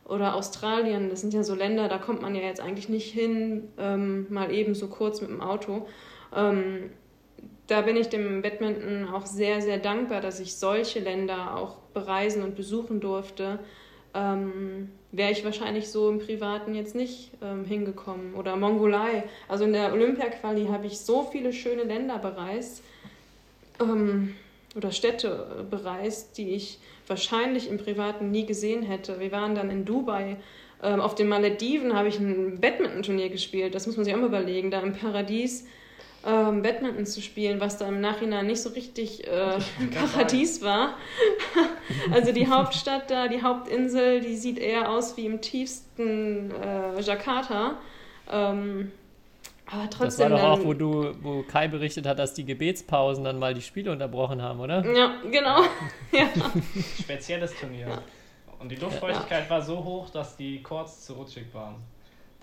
Oder Australien, das sind ja so Länder, da kommt man ja jetzt eigentlich nicht hin, ähm, mal eben so kurz mit dem Auto. Ähm, da bin ich dem Badminton auch sehr, sehr dankbar, dass ich solche Länder auch bereisen und besuchen durfte ähm, wäre ich wahrscheinlich so im Privaten jetzt nicht ähm, hingekommen. Oder Mongolei. Also in der Olympia-Quali habe ich so viele schöne Länder bereist ähm, oder Städte bereist, die ich wahrscheinlich im Privaten nie gesehen hätte. Wir waren dann in Dubai. Ähm, auf den Malediven habe ich ein Badminton-Turnier gespielt. Das muss man sich auch mal überlegen. Da im Paradies ähm, Badminton zu spielen, was da im Nachhinein nicht so richtig äh, Paradies war. also die Hauptstadt da, die Hauptinsel, die sieht eher aus wie im tiefsten äh, Jakarta. Ähm, aber trotzdem. Das war doch auch, wo du, wo Kai berichtet hat, dass die Gebetspausen dann mal die Spiele unterbrochen haben, oder? Ja, genau. ja. Spezielles Turnier. Ja. Und die Luftfeuchtigkeit ja. war so hoch, dass die Chords zu rutschig waren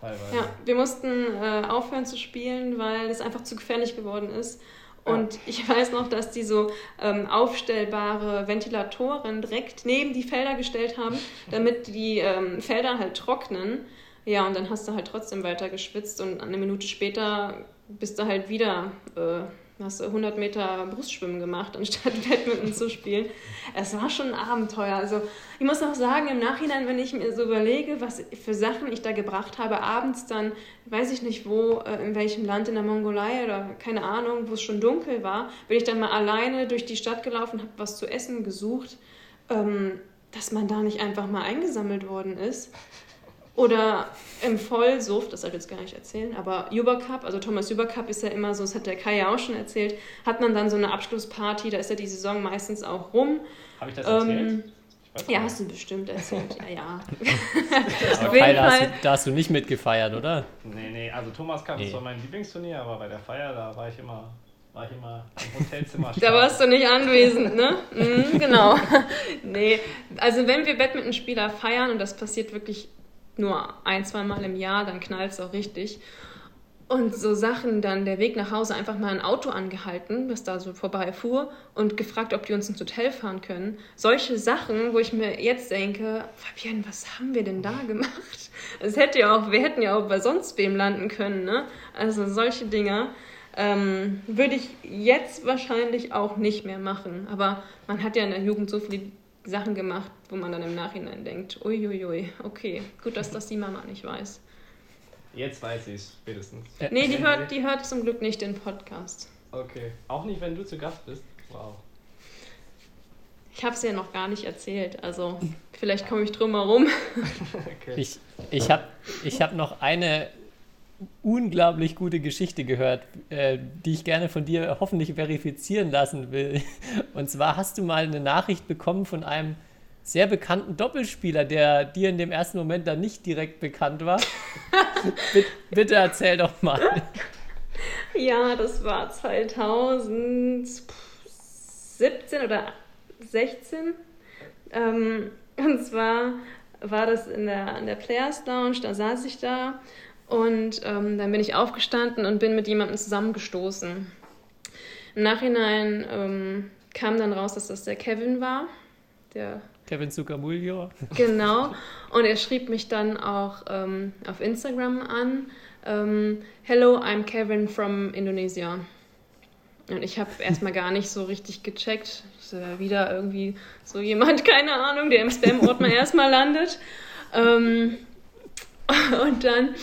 teilweise. Ja, wir mussten äh, aufhören zu spielen, weil es einfach zu gefährlich geworden ist. Und ich weiß noch, dass die so ähm, aufstellbare Ventilatoren direkt neben die Felder gestellt haben, damit die ähm, Felder halt trocknen. Ja, und dann hast du halt trotzdem weiter geschwitzt und eine Minute später bist du halt wieder äh, hast du 100 Meter Brustschwimmen gemacht, anstatt Badminton zu spielen. Es war schon ein Abenteuer. Also ich muss auch sagen, im Nachhinein, wenn ich mir so überlege, was für Sachen ich da gebracht habe, abends dann, weiß ich nicht wo, äh, in welchem Land, in der Mongolei oder keine Ahnung, wo es schon dunkel war, bin ich dann mal alleine durch die Stadt gelaufen, habe was zu essen gesucht, ähm, dass man da nicht einfach mal eingesammelt worden ist. Oder im Vollsuft, das soll ich jetzt gar nicht erzählen, aber Cup, also Thomas Cup ist ja immer so, das hat der Kai ja auch schon erzählt, hat man dann so eine Abschlussparty, da ist ja die Saison meistens auch rum. Habe ich das erzählt? Ähm, ja, hast du bestimmt erzählt, ja, ja. aber Kai, da hast, du, da hast du nicht mitgefeiert, oder? Nee, nee, also Thomas Cup nee. ist zwar mein Lieblingsturnier, aber bei der Feier, da war ich immer war ich immer im Hotelzimmer. da warst du nicht anwesend, ne? Mhm, genau. nee, also wenn wir Badmintonspieler feiern, und das passiert wirklich nur ein, zwei Mal im Jahr, dann knallt es auch richtig. Und so Sachen, dann der Weg nach Hause einfach mal ein Auto angehalten, das da so vorbeifuhr und gefragt, ob die uns ins Hotel fahren können. Solche Sachen, wo ich mir jetzt denke, Fabian, was haben wir denn da gemacht? Es hätte ja auch, wir hätten ja auch bei sonst wem landen können, ne? Also solche Dinge ähm, würde ich jetzt wahrscheinlich auch nicht mehr machen. Aber man hat ja in der Jugend so viele Sachen gemacht, wo man dann im Nachhinein denkt, uiuiui, okay, gut, dass das die Mama nicht weiß. Jetzt weiß sie es spätestens. Nee, die hört, die hört zum Glück nicht den Podcast. Okay. Auch nicht, wenn du zu Gast bist? Wow. Ich habe es ja noch gar nicht erzählt, also vielleicht komme ich drum herum. okay. Ich, ich habe ich hab noch eine unglaublich gute Geschichte gehört, äh, die ich gerne von dir hoffentlich verifizieren lassen will. Und zwar hast du mal eine Nachricht bekommen von einem sehr bekannten Doppelspieler, der dir in dem ersten Moment dann nicht direkt bekannt war. bitte, erzähl doch mal. Ja, das war 2017 oder 16. Ähm, und zwar war das in der, in der Players Lounge, da saß ich da und ähm, dann bin ich aufgestanden und bin mit jemandem zusammengestoßen. Im Nachhinein ähm, kam dann raus, dass das der Kevin war. Der Kevin Zucamulio. Genau. Und er schrieb mich dann auch ähm, auf Instagram an. Ähm, Hello, I'm Kevin from Indonesia. Und ich habe erstmal gar nicht so richtig gecheckt. Das ist wieder irgendwie so jemand, keine Ahnung, der im Spam-Ordner erstmal landet. Ähm, und dann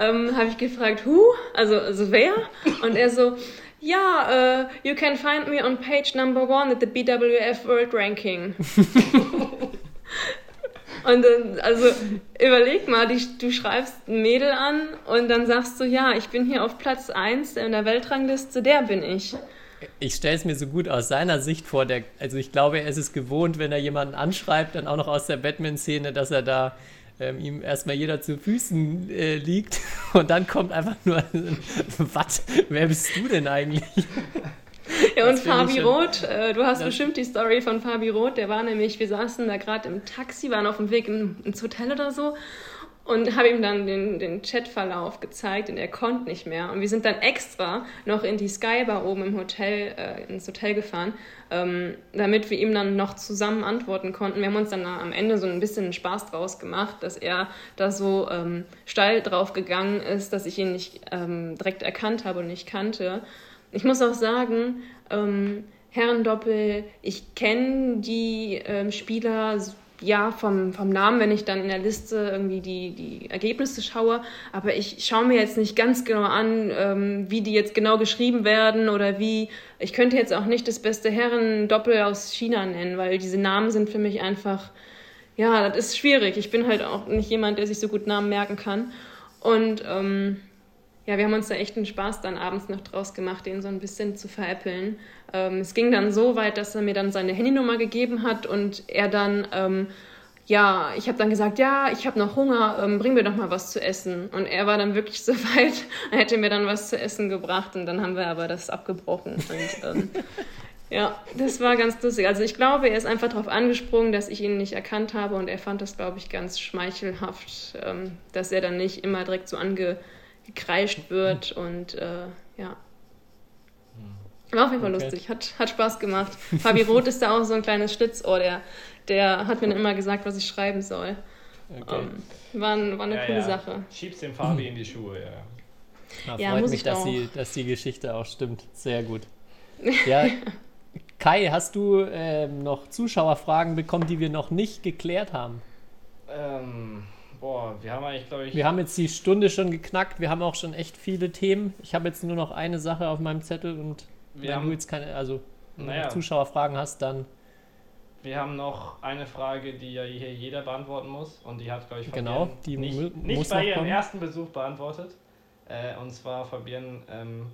ähm, habe ich gefragt, who? Also, also wer? Und er so, ja, uh, you can find me on page number one at the BWF World Ranking. und dann, also überleg mal, die, du schreibst ein Mädel an und dann sagst du, ja, ich bin hier auf Platz 1 in der Weltrangliste, der bin ich. Ich stelle es mir so gut aus seiner Sicht vor. Der, also ich glaube, er ist es gewohnt, wenn er jemanden anschreibt, dann auch noch aus der Batman-Szene, dass er da ähm, ihm erstmal jeder zu Füßen äh, liegt und dann kommt einfach nur, was, wer bist du denn eigentlich? Ja, und Fabi Roth, äh, du hast bestimmt die Story von Fabi Roth, der war nämlich, wir saßen da gerade im Taxi, waren auf dem Weg ins Hotel oder so und habe ihm dann den, den Chatverlauf gezeigt und er konnte nicht mehr. Und wir sind dann extra noch in die Skybar oben im Hotel, äh, ins Hotel gefahren, ähm, damit wir ihm dann noch zusammen antworten konnten. Wir haben uns dann am Ende so ein bisschen Spaß draus gemacht, dass er da so ähm, steil drauf gegangen ist, dass ich ihn nicht ähm, direkt erkannt habe und nicht kannte. Ich muss auch sagen, ähm, Herrendoppel, ich kenne die ähm, Spieler ja, vom, vom Namen, wenn ich dann in der Liste irgendwie die, die Ergebnisse schaue. Aber ich schaue mir jetzt nicht ganz genau an, ähm, wie die jetzt genau geschrieben werden oder wie. Ich könnte jetzt auch nicht das beste Herren-Doppel aus China nennen, weil diese Namen sind für mich einfach. Ja, das ist schwierig. Ich bin halt auch nicht jemand, der sich so gut Namen merken kann. Und ähm, ja, wir haben uns da echt einen Spaß dann abends noch draus gemacht, den so ein bisschen zu veräppeln. Ähm, es ging dann so weit, dass er mir dann seine Handynummer gegeben hat und er dann, ähm, ja, ich habe dann gesagt, ja, ich habe noch Hunger, ähm, bring mir doch mal was zu essen. Und er war dann wirklich so weit, er hätte mir dann was zu essen gebracht und dann haben wir aber das abgebrochen. Und, ähm, ja, das war ganz lustig. Also ich glaube, er ist einfach darauf angesprungen, dass ich ihn nicht erkannt habe und er fand das, glaube ich, ganz schmeichelhaft, ähm, dass er dann nicht immer direkt so ange gekreischt wird und äh, ja. War auf jeden Fall okay. lustig, hat, hat Spaß gemacht. Fabi Roth ist da auch so ein kleines Schlitzohr, der, der hat mir dann immer gesagt, was ich schreiben soll. Okay. Um, ähm, war, war eine ja, coole ja. Sache. Schiebst dem Fabi in die Schuhe, ja. Na, ja, freut mich, dass die, dass die Geschichte auch stimmt. Sehr gut. Ja, Kai, hast du ähm, noch Zuschauerfragen bekommen, die wir noch nicht geklärt haben? Ähm, Boah, wir haben eigentlich, glaube ich. Wir haben jetzt die Stunde schon geknackt. Wir haben auch schon echt viele Themen. Ich habe jetzt nur noch eine Sache auf meinem Zettel und wir wenn haben, du jetzt keine, also naja, Zuschauerfragen hast, dann. Wir haben noch eine Frage, die ja hier jeder beantworten muss und die hat, glaube ich, Fabian genau, die nicht, nicht bei ihrem kommen. ersten Besuch beantwortet. Äh, und zwar, Fabian, ähm,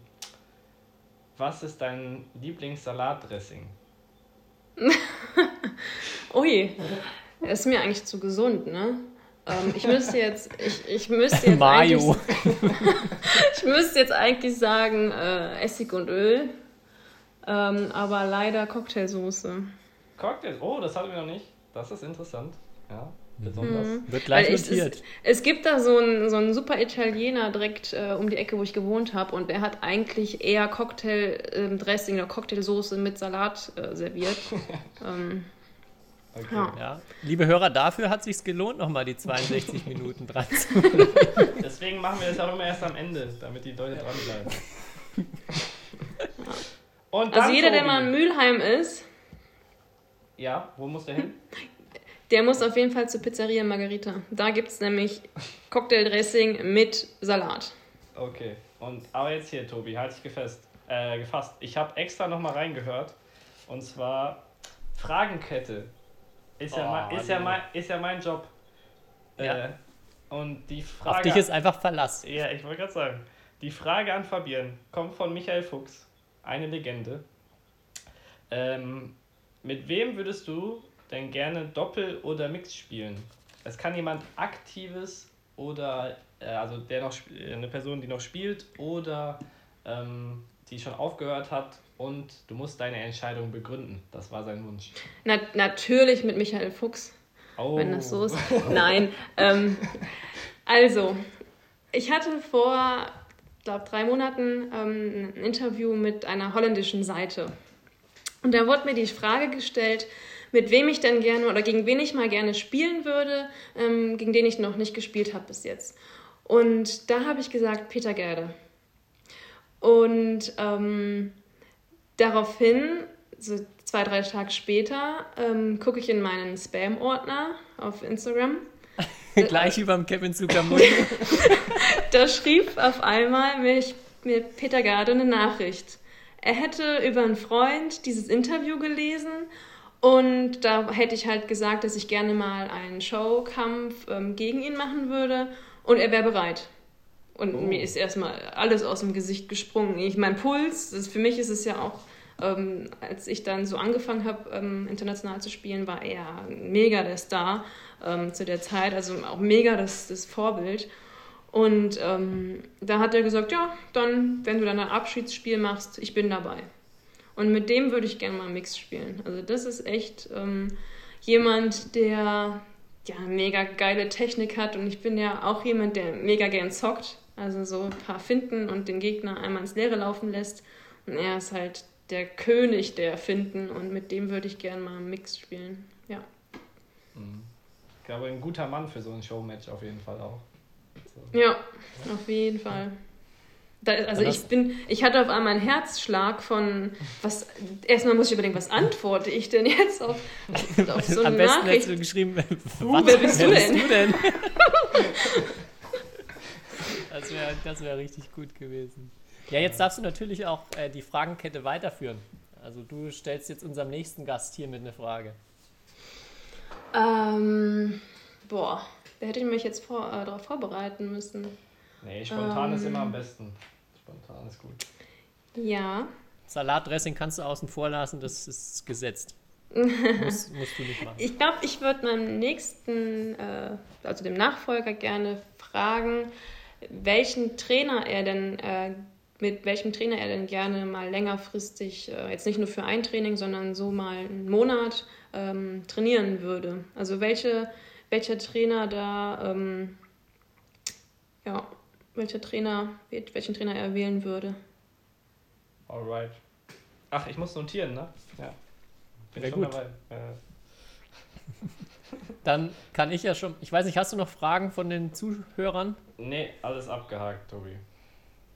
was ist dein Lieblingssalatdressing? Ui, ist mir eigentlich zu gesund, ne? Ähm, ich müsste jetzt, ich, ich müsste jetzt Mayo. ich müsste jetzt eigentlich sagen äh, Essig und Öl, ähm, aber leider Cocktailsoße. Cocktail, oh, das hatten wir noch nicht. Das ist interessant. Ja, besonders. Mhm. Wird gleich notiert. Es, es, gibt da so einen, so einen super Italiener direkt äh, um die Ecke, wo ich gewohnt habe, und der hat eigentlich eher Cocktail-Dressing ähm, oder Cocktailsoße mit Salat äh, serviert. ähm, Okay. Ja. ja. Liebe Hörer, dafür hat es sich gelohnt, nochmal die 62 Minuten dran zu Deswegen machen wir das auch immer erst am Ende, damit die Leute dranbleiben. Und also jeder, Tobi. der mal in Mülheim ist. Ja, wo muss der hin? Der muss auf jeden Fall zur Pizzeria Margarita. Da gibt es nämlich Cocktaildressing mit Salat. Okay. Und aber jetzt hier, Tobi, halt dich gefasst. Äh, gefasst. Ich habe extra nochmal reingehört. Und zwar Fragenkette. Ist, oh, ja, mein, ist, ja, mein, ist ja mein Job. Ja. Äh, und die Frage. Auf dich ist einfach Verlass. Ja, ich wollte gerade sagen. Die Frage an Fabian kommt von Michael Fuchs, eine Legende. Ähm, mit wem würdest du denn gerne Doppel oder Mix spielen? Es kann jemand aktives oder äh, also der noch äh, eine Person, die noch spielt oder ähm, die schon aufgehört hat und du musst deine Entscheidung begründen. Das war sein Wunsch. Na, natürlich mit Michael Fuchs. Oh. wenn das so ist. Nein. Ähm, also, ich hatte vor, glaube drei Monaten ähm, ein Interview mit einer holländischen Seite. Und da wurde mir die Frage gestellt, mit wem ich denn gerne oder gegen wen ich mal gerne spielen würde, ähm, gegen den ich noch nicht gespielt habe bis jetzt. Und da habe ich gesagt, Peter Gerde. Und ähm, daraufhin, so zwei, drei Tage später, ähm, gucke ich in meinen Spam-Ordner auf Instagram. Gleich über dem Kevin Zuckermund. Da schrieb auf einmal mich, mir Peter Garde eine Nachricht. Er hätte über einen Freund dieses Interview gelesen und da hätte ich halt gesagt, dass ich gerne mal einen Showkampf ähm, gegen ihn machen würde und er wäre bereit. Und Oh. mir ist erstmal alles aus dem Gesicht gesprungen. Ich, mein Puls, das, für mich ist es ja auch, ähm, als ich dann so angefangen habe, ähm, international zu spielen, war er mega der Star ähm, zu der Zeit, also auch mega das, das Vorbild. Und ähm, da hat er gesagt, ja, dann, wenn du dann ein Abschiedsspiel machst, ich bin dabei. Und mit dem würde ich gerne mal Mix spielen. Also das ist echt ähm, jemand, der ja mega geile Technik hat. Und ich bin ja auch jemand, der mega gern zockt. Also so ein paar Finden und den Gegner einmal ins Leere laufen lässt. Und er ist halt der König der Finden und mit dem würde ich gerne mal Mix spielen. Ja. Ich glaube, ein guter Mann für so ein Showmatch auf jeden Fall auch. So. Ja, auf jeden Fall. Da, also Ja, ich bin, ich hatte auf einmal einen Herzschlag von was. Erstmal muss ich überlegen, was antworte ich denn jetzt auf, auf so eine Am besten Nachricht? hättest du geschrieben, Uh, wer bist du denn? du denn? das wäre das wär richtig gut gewesen. Ja, jetzt darfst du natürlich auch äh, die Fragenkette weiterführen. Also du stellst jetzt unserem nächsten Gast hier mit eine Frage. Ähm, boah, da hätte ich mich jetzt vor, äh, darauf vorbereiten müssen. Nee, spontan ist Ähm. immer am besten. Spontan ist gut. Ja. Salatdressing kannst du außen vor lassen, das ist gesetzt. Muss, musst du nicht machen. Ich glaube, ich würde meinem nächsten, äh, also dem Nachfolger gerne fragen, welchen Trainer er denn, äh, mit welchem Trainer er denn gerne mal längerfristig, äh, jetzt nicht nur für ein Training, sondern so mal einen Monat ähm, trainieren würde. Also welche, welcher Trainer da, ähm, ja, welcher Trainer, welchen Trainer er wählen würde. Alright. Ach, ich muss notieren, ne? Ja. Bin Wär schon gut. dabei. Äh, Dann kann ich ja schon, ich weiß nicht, hast du noch Fragen von den Zuhörern? Nee, alles abgehakt, Tobi.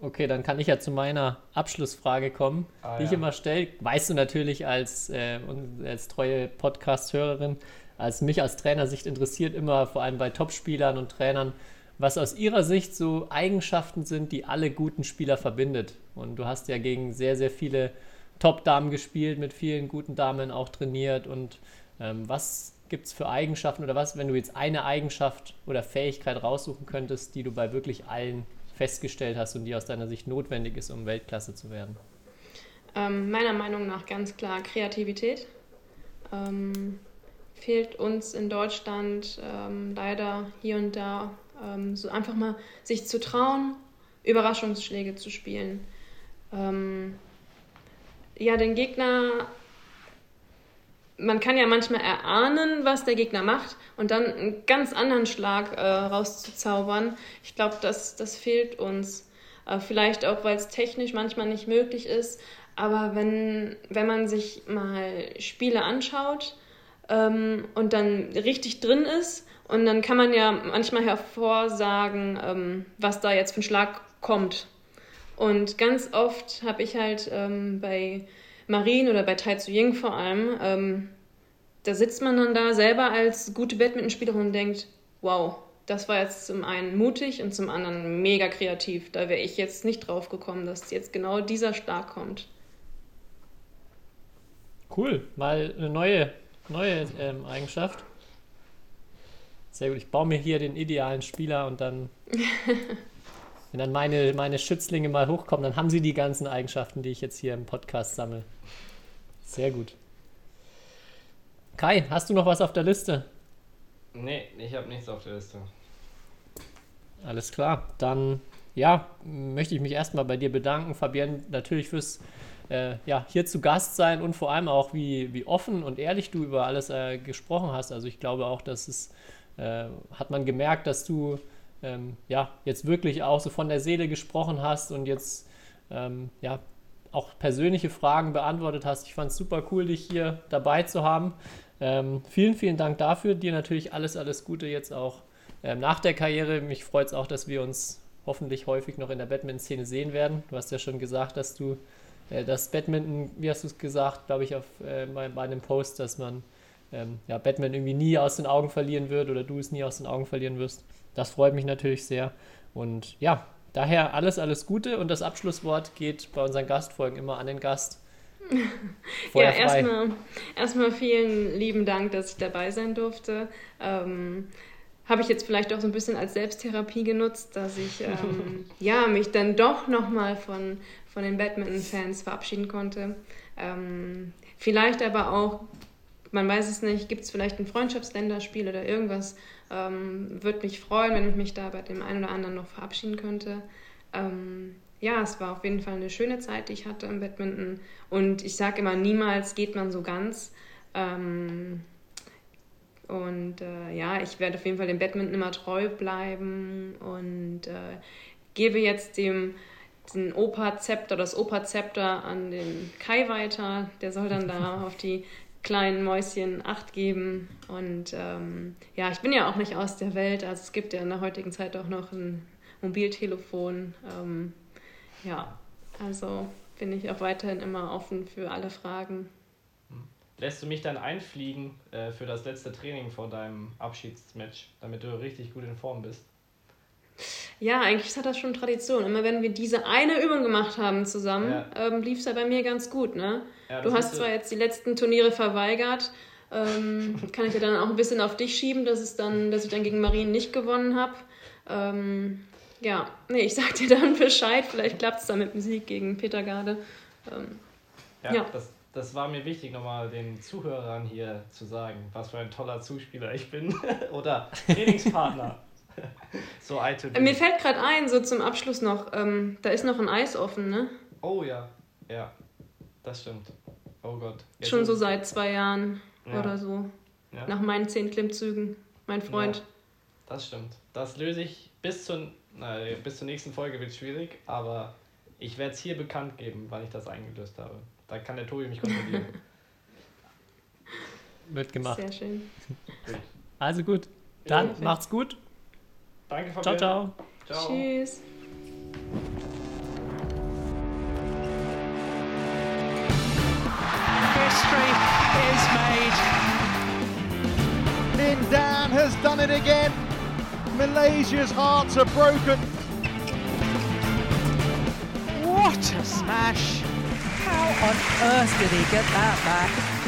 Okay, dann kann ich ja zu meiner Abschlussfrage kommen, Ah, die ich ja. immer stelle. Weißt du natürlich als, äh, als treue Podcast-Hörerin, als mich als Trainersicht interessiert immer vor allem bei Topspielern und Trainern, was aus ihrer Sicht so Eigenschaften sind, die alle guten Spieler verbindet. Und du hast ja gegen sehr, sehr viele Top-Damen gespielt, mit vielen guten Damen auch trainiert. Und ähm, was gibt es für Eigenschaften oder was, wenn du jetzt eine Eigenschaft oder Fähigkeit raussuchen könntest, die du bei wirklich allen festgestellt hast und die aus deiner Sicht notwendig ist, um Weltklasse zu werden? Ähm, meiner Meinung nach ganz klar Kreativität. Ähm, fehlt uns in Deutschland ähm, leider hier und da ähm, so einfach mal sich zu trauen, Überraschungsschläge zu spielen. Ähm, ja, den Gegner, man kann ja manchmal erahnen, was der Gegner macht und dann einen ganz anderen Schlag äh, rauszuzaubern. Ich glaube, das, das fehlt uns. Äh, vielleicht auch, weil es technisch manchmal nicht möglich ist. Aber wenn, wenn man sich mal Spiele anschaut ähm, und dann richtig drin ist, und dann kann man ja manchmal hervorsagen, ähm, was da jetzt für ein Schlag kommt. Und ganz oft habe ich halt ähm, bei Marien oder bei Tai Tzu Ying vor allem, ähm, da sitzt man dann da selber als gute Badmintonspielerin und denkt, wow, das war jetzt zum einen mutig und zum anderen mega kreativ. Da wäre ich jetzt nicht drauf gekommen, dass jetzt genau dieser Schlag kommt. Cool, mal eine neue, neue ähm, Eigenschaft. Sehr gut, ich baue mir hier den idealen Spieler und dann, wenn dann meine, meine Schützlinge mal hochkommen, dann haben sie die ganzen Eigenschaften, die ich jetzt hier im Podcast sammle. Sehr gut. Kai, hast du noch was auf der Liste? Nee, ich habe nichts auf der Liste. Alles klar. Dann, ja, möchte ich mich erstmal bei dir bedanken, Fabienne, natürlich fürs äh, ja, hier zu Gast sein und vor allem auch, wie, wie offen und ehrlich du über alles äh, gesprochen hast. Also ich glaube auch, dass es, äh, hat man gemerkt, dass du ähm, ja, jetzt wirklich auch so von der Seele gesprochen hast und jetzt ähm, ja, auch persönliche Fragen beantwortet hast. Ich fand es super cool, dich hier dabei zu haben. Ähm, vielen, vielen Dank dafür. Dir natürlich alles, alles Gute jetzt auch ähm, nach der Karriere. Mich freut es auch, dass wir uns hoffentlich häufig noch in der Badminton-Szene sehen werden. Du hast ja schon gesagt, dass du äh, das Badminton, wie hast du es gesagt, glaube ich, auf, äh, bei, bei einem Post, dass man ähm, ja, Batman irgendwie nie aus den Augen verlieren wird oder du es nie aus den Augen verlieren wirst. Das freut mich natürlich sehr. Und ja, daher alles, alles Gute und das Abschlusswort geht bei unseren Gastfolgen immer an den Gast. ja, erstmal erstmal vielen lieben Dank, dass ich dabei sein durfte. Ähm, habe ich jetzt vielleicht auch so ein bisschen als Selbsttherapie genutzt, dass ich ähm, ja, mich dann doch nochmal von, von den Badminton-Fans verabschieden konnte. Ähm, vielleicht aber auch, man weiß es nicht, gibt es vielleicht ein Freundschaftsländerspiel oder irgendwas. Ähm, Würde mich freuen, wenn ich mich da bei dem einen oder anderen noch verabschieden könnte. Ähm, ja, es war auf jeden Fall eine schöne Zeit, die ich hatte im Badminton. Und ich sage immer, niemals geht man so ganz. Ähm, und äh, ja, ich werde auf jeden Fall dem Badminton immer treu bleiben und äh, gebe jetzt dem den Opa-Zepter, das Opa-Zepter an den Kai weiter. Der soll dann da auf die kleinen Mäuschen Acht geben. Und ähm, ja, ich bin ja auch nicht aus der Welt. Also es gibt ja in der heutigen Zeit auch noch ein Mobiltelefon. Ähm, ja, also bin ich auch weiterhin immer offen für alle Fragen. Lässt du mich dann einfliegen äh, für das letzte Training vor deinem Abschiedsmatch, damit du richtig gut in Form bist? Ja, eigentlich hat das schon Tradition. Immer wenn wir diese eine Übung gemacht haben zusammen, ja. ähm, lief es ja bei mir ganz gut. Ne? Ja, du hast zwar jetzt die letzten Turniere verweigert, ähm, kann ich ja dann auch ein bisschen auf dich schieben, dass, es dann, dass ich dann gegen Marien nicht gewonnen habe. Ähm, ja, nee, ich sag dir dann Bescheid. Vielleicht klappt es dann mit dem Sieg gegen Peter Garde. Ähm, ja, ja. Das, das war mir wichtig, nochmal den Zuhörern hier zu sagen, was für ein toller Zuspieler ich bin. Oder Trainingspartner. so alte. Mir fällt gerade ein, so zum Abschluss noch, ähm, da ist noch ein Eis offen, ne? Oh ja, ja, das stimmt. Oh Gott. Jetzt Schon so seit zwei Jahren ja. oder so. Ja. Nach meinen zehn Klimmzügen, mein Freund. Ja, das stimmt. Das löse ich bis, zu, na, bis zur nächsten Folge wird schwierig, aber ich werde es hier bekannt geben, weil ich das eingelöst habe. Da kann der Tobi mich kontrollieren. Wird gemacht. Sehr schön. Also gut, dann macht's gut. Danke, Fabian. Ciao, ciao. Ciao. Tschüss. History is made. Lin Dan has done it again. Malaysia's hearts are broken. What a smash! How on earth did he get that back?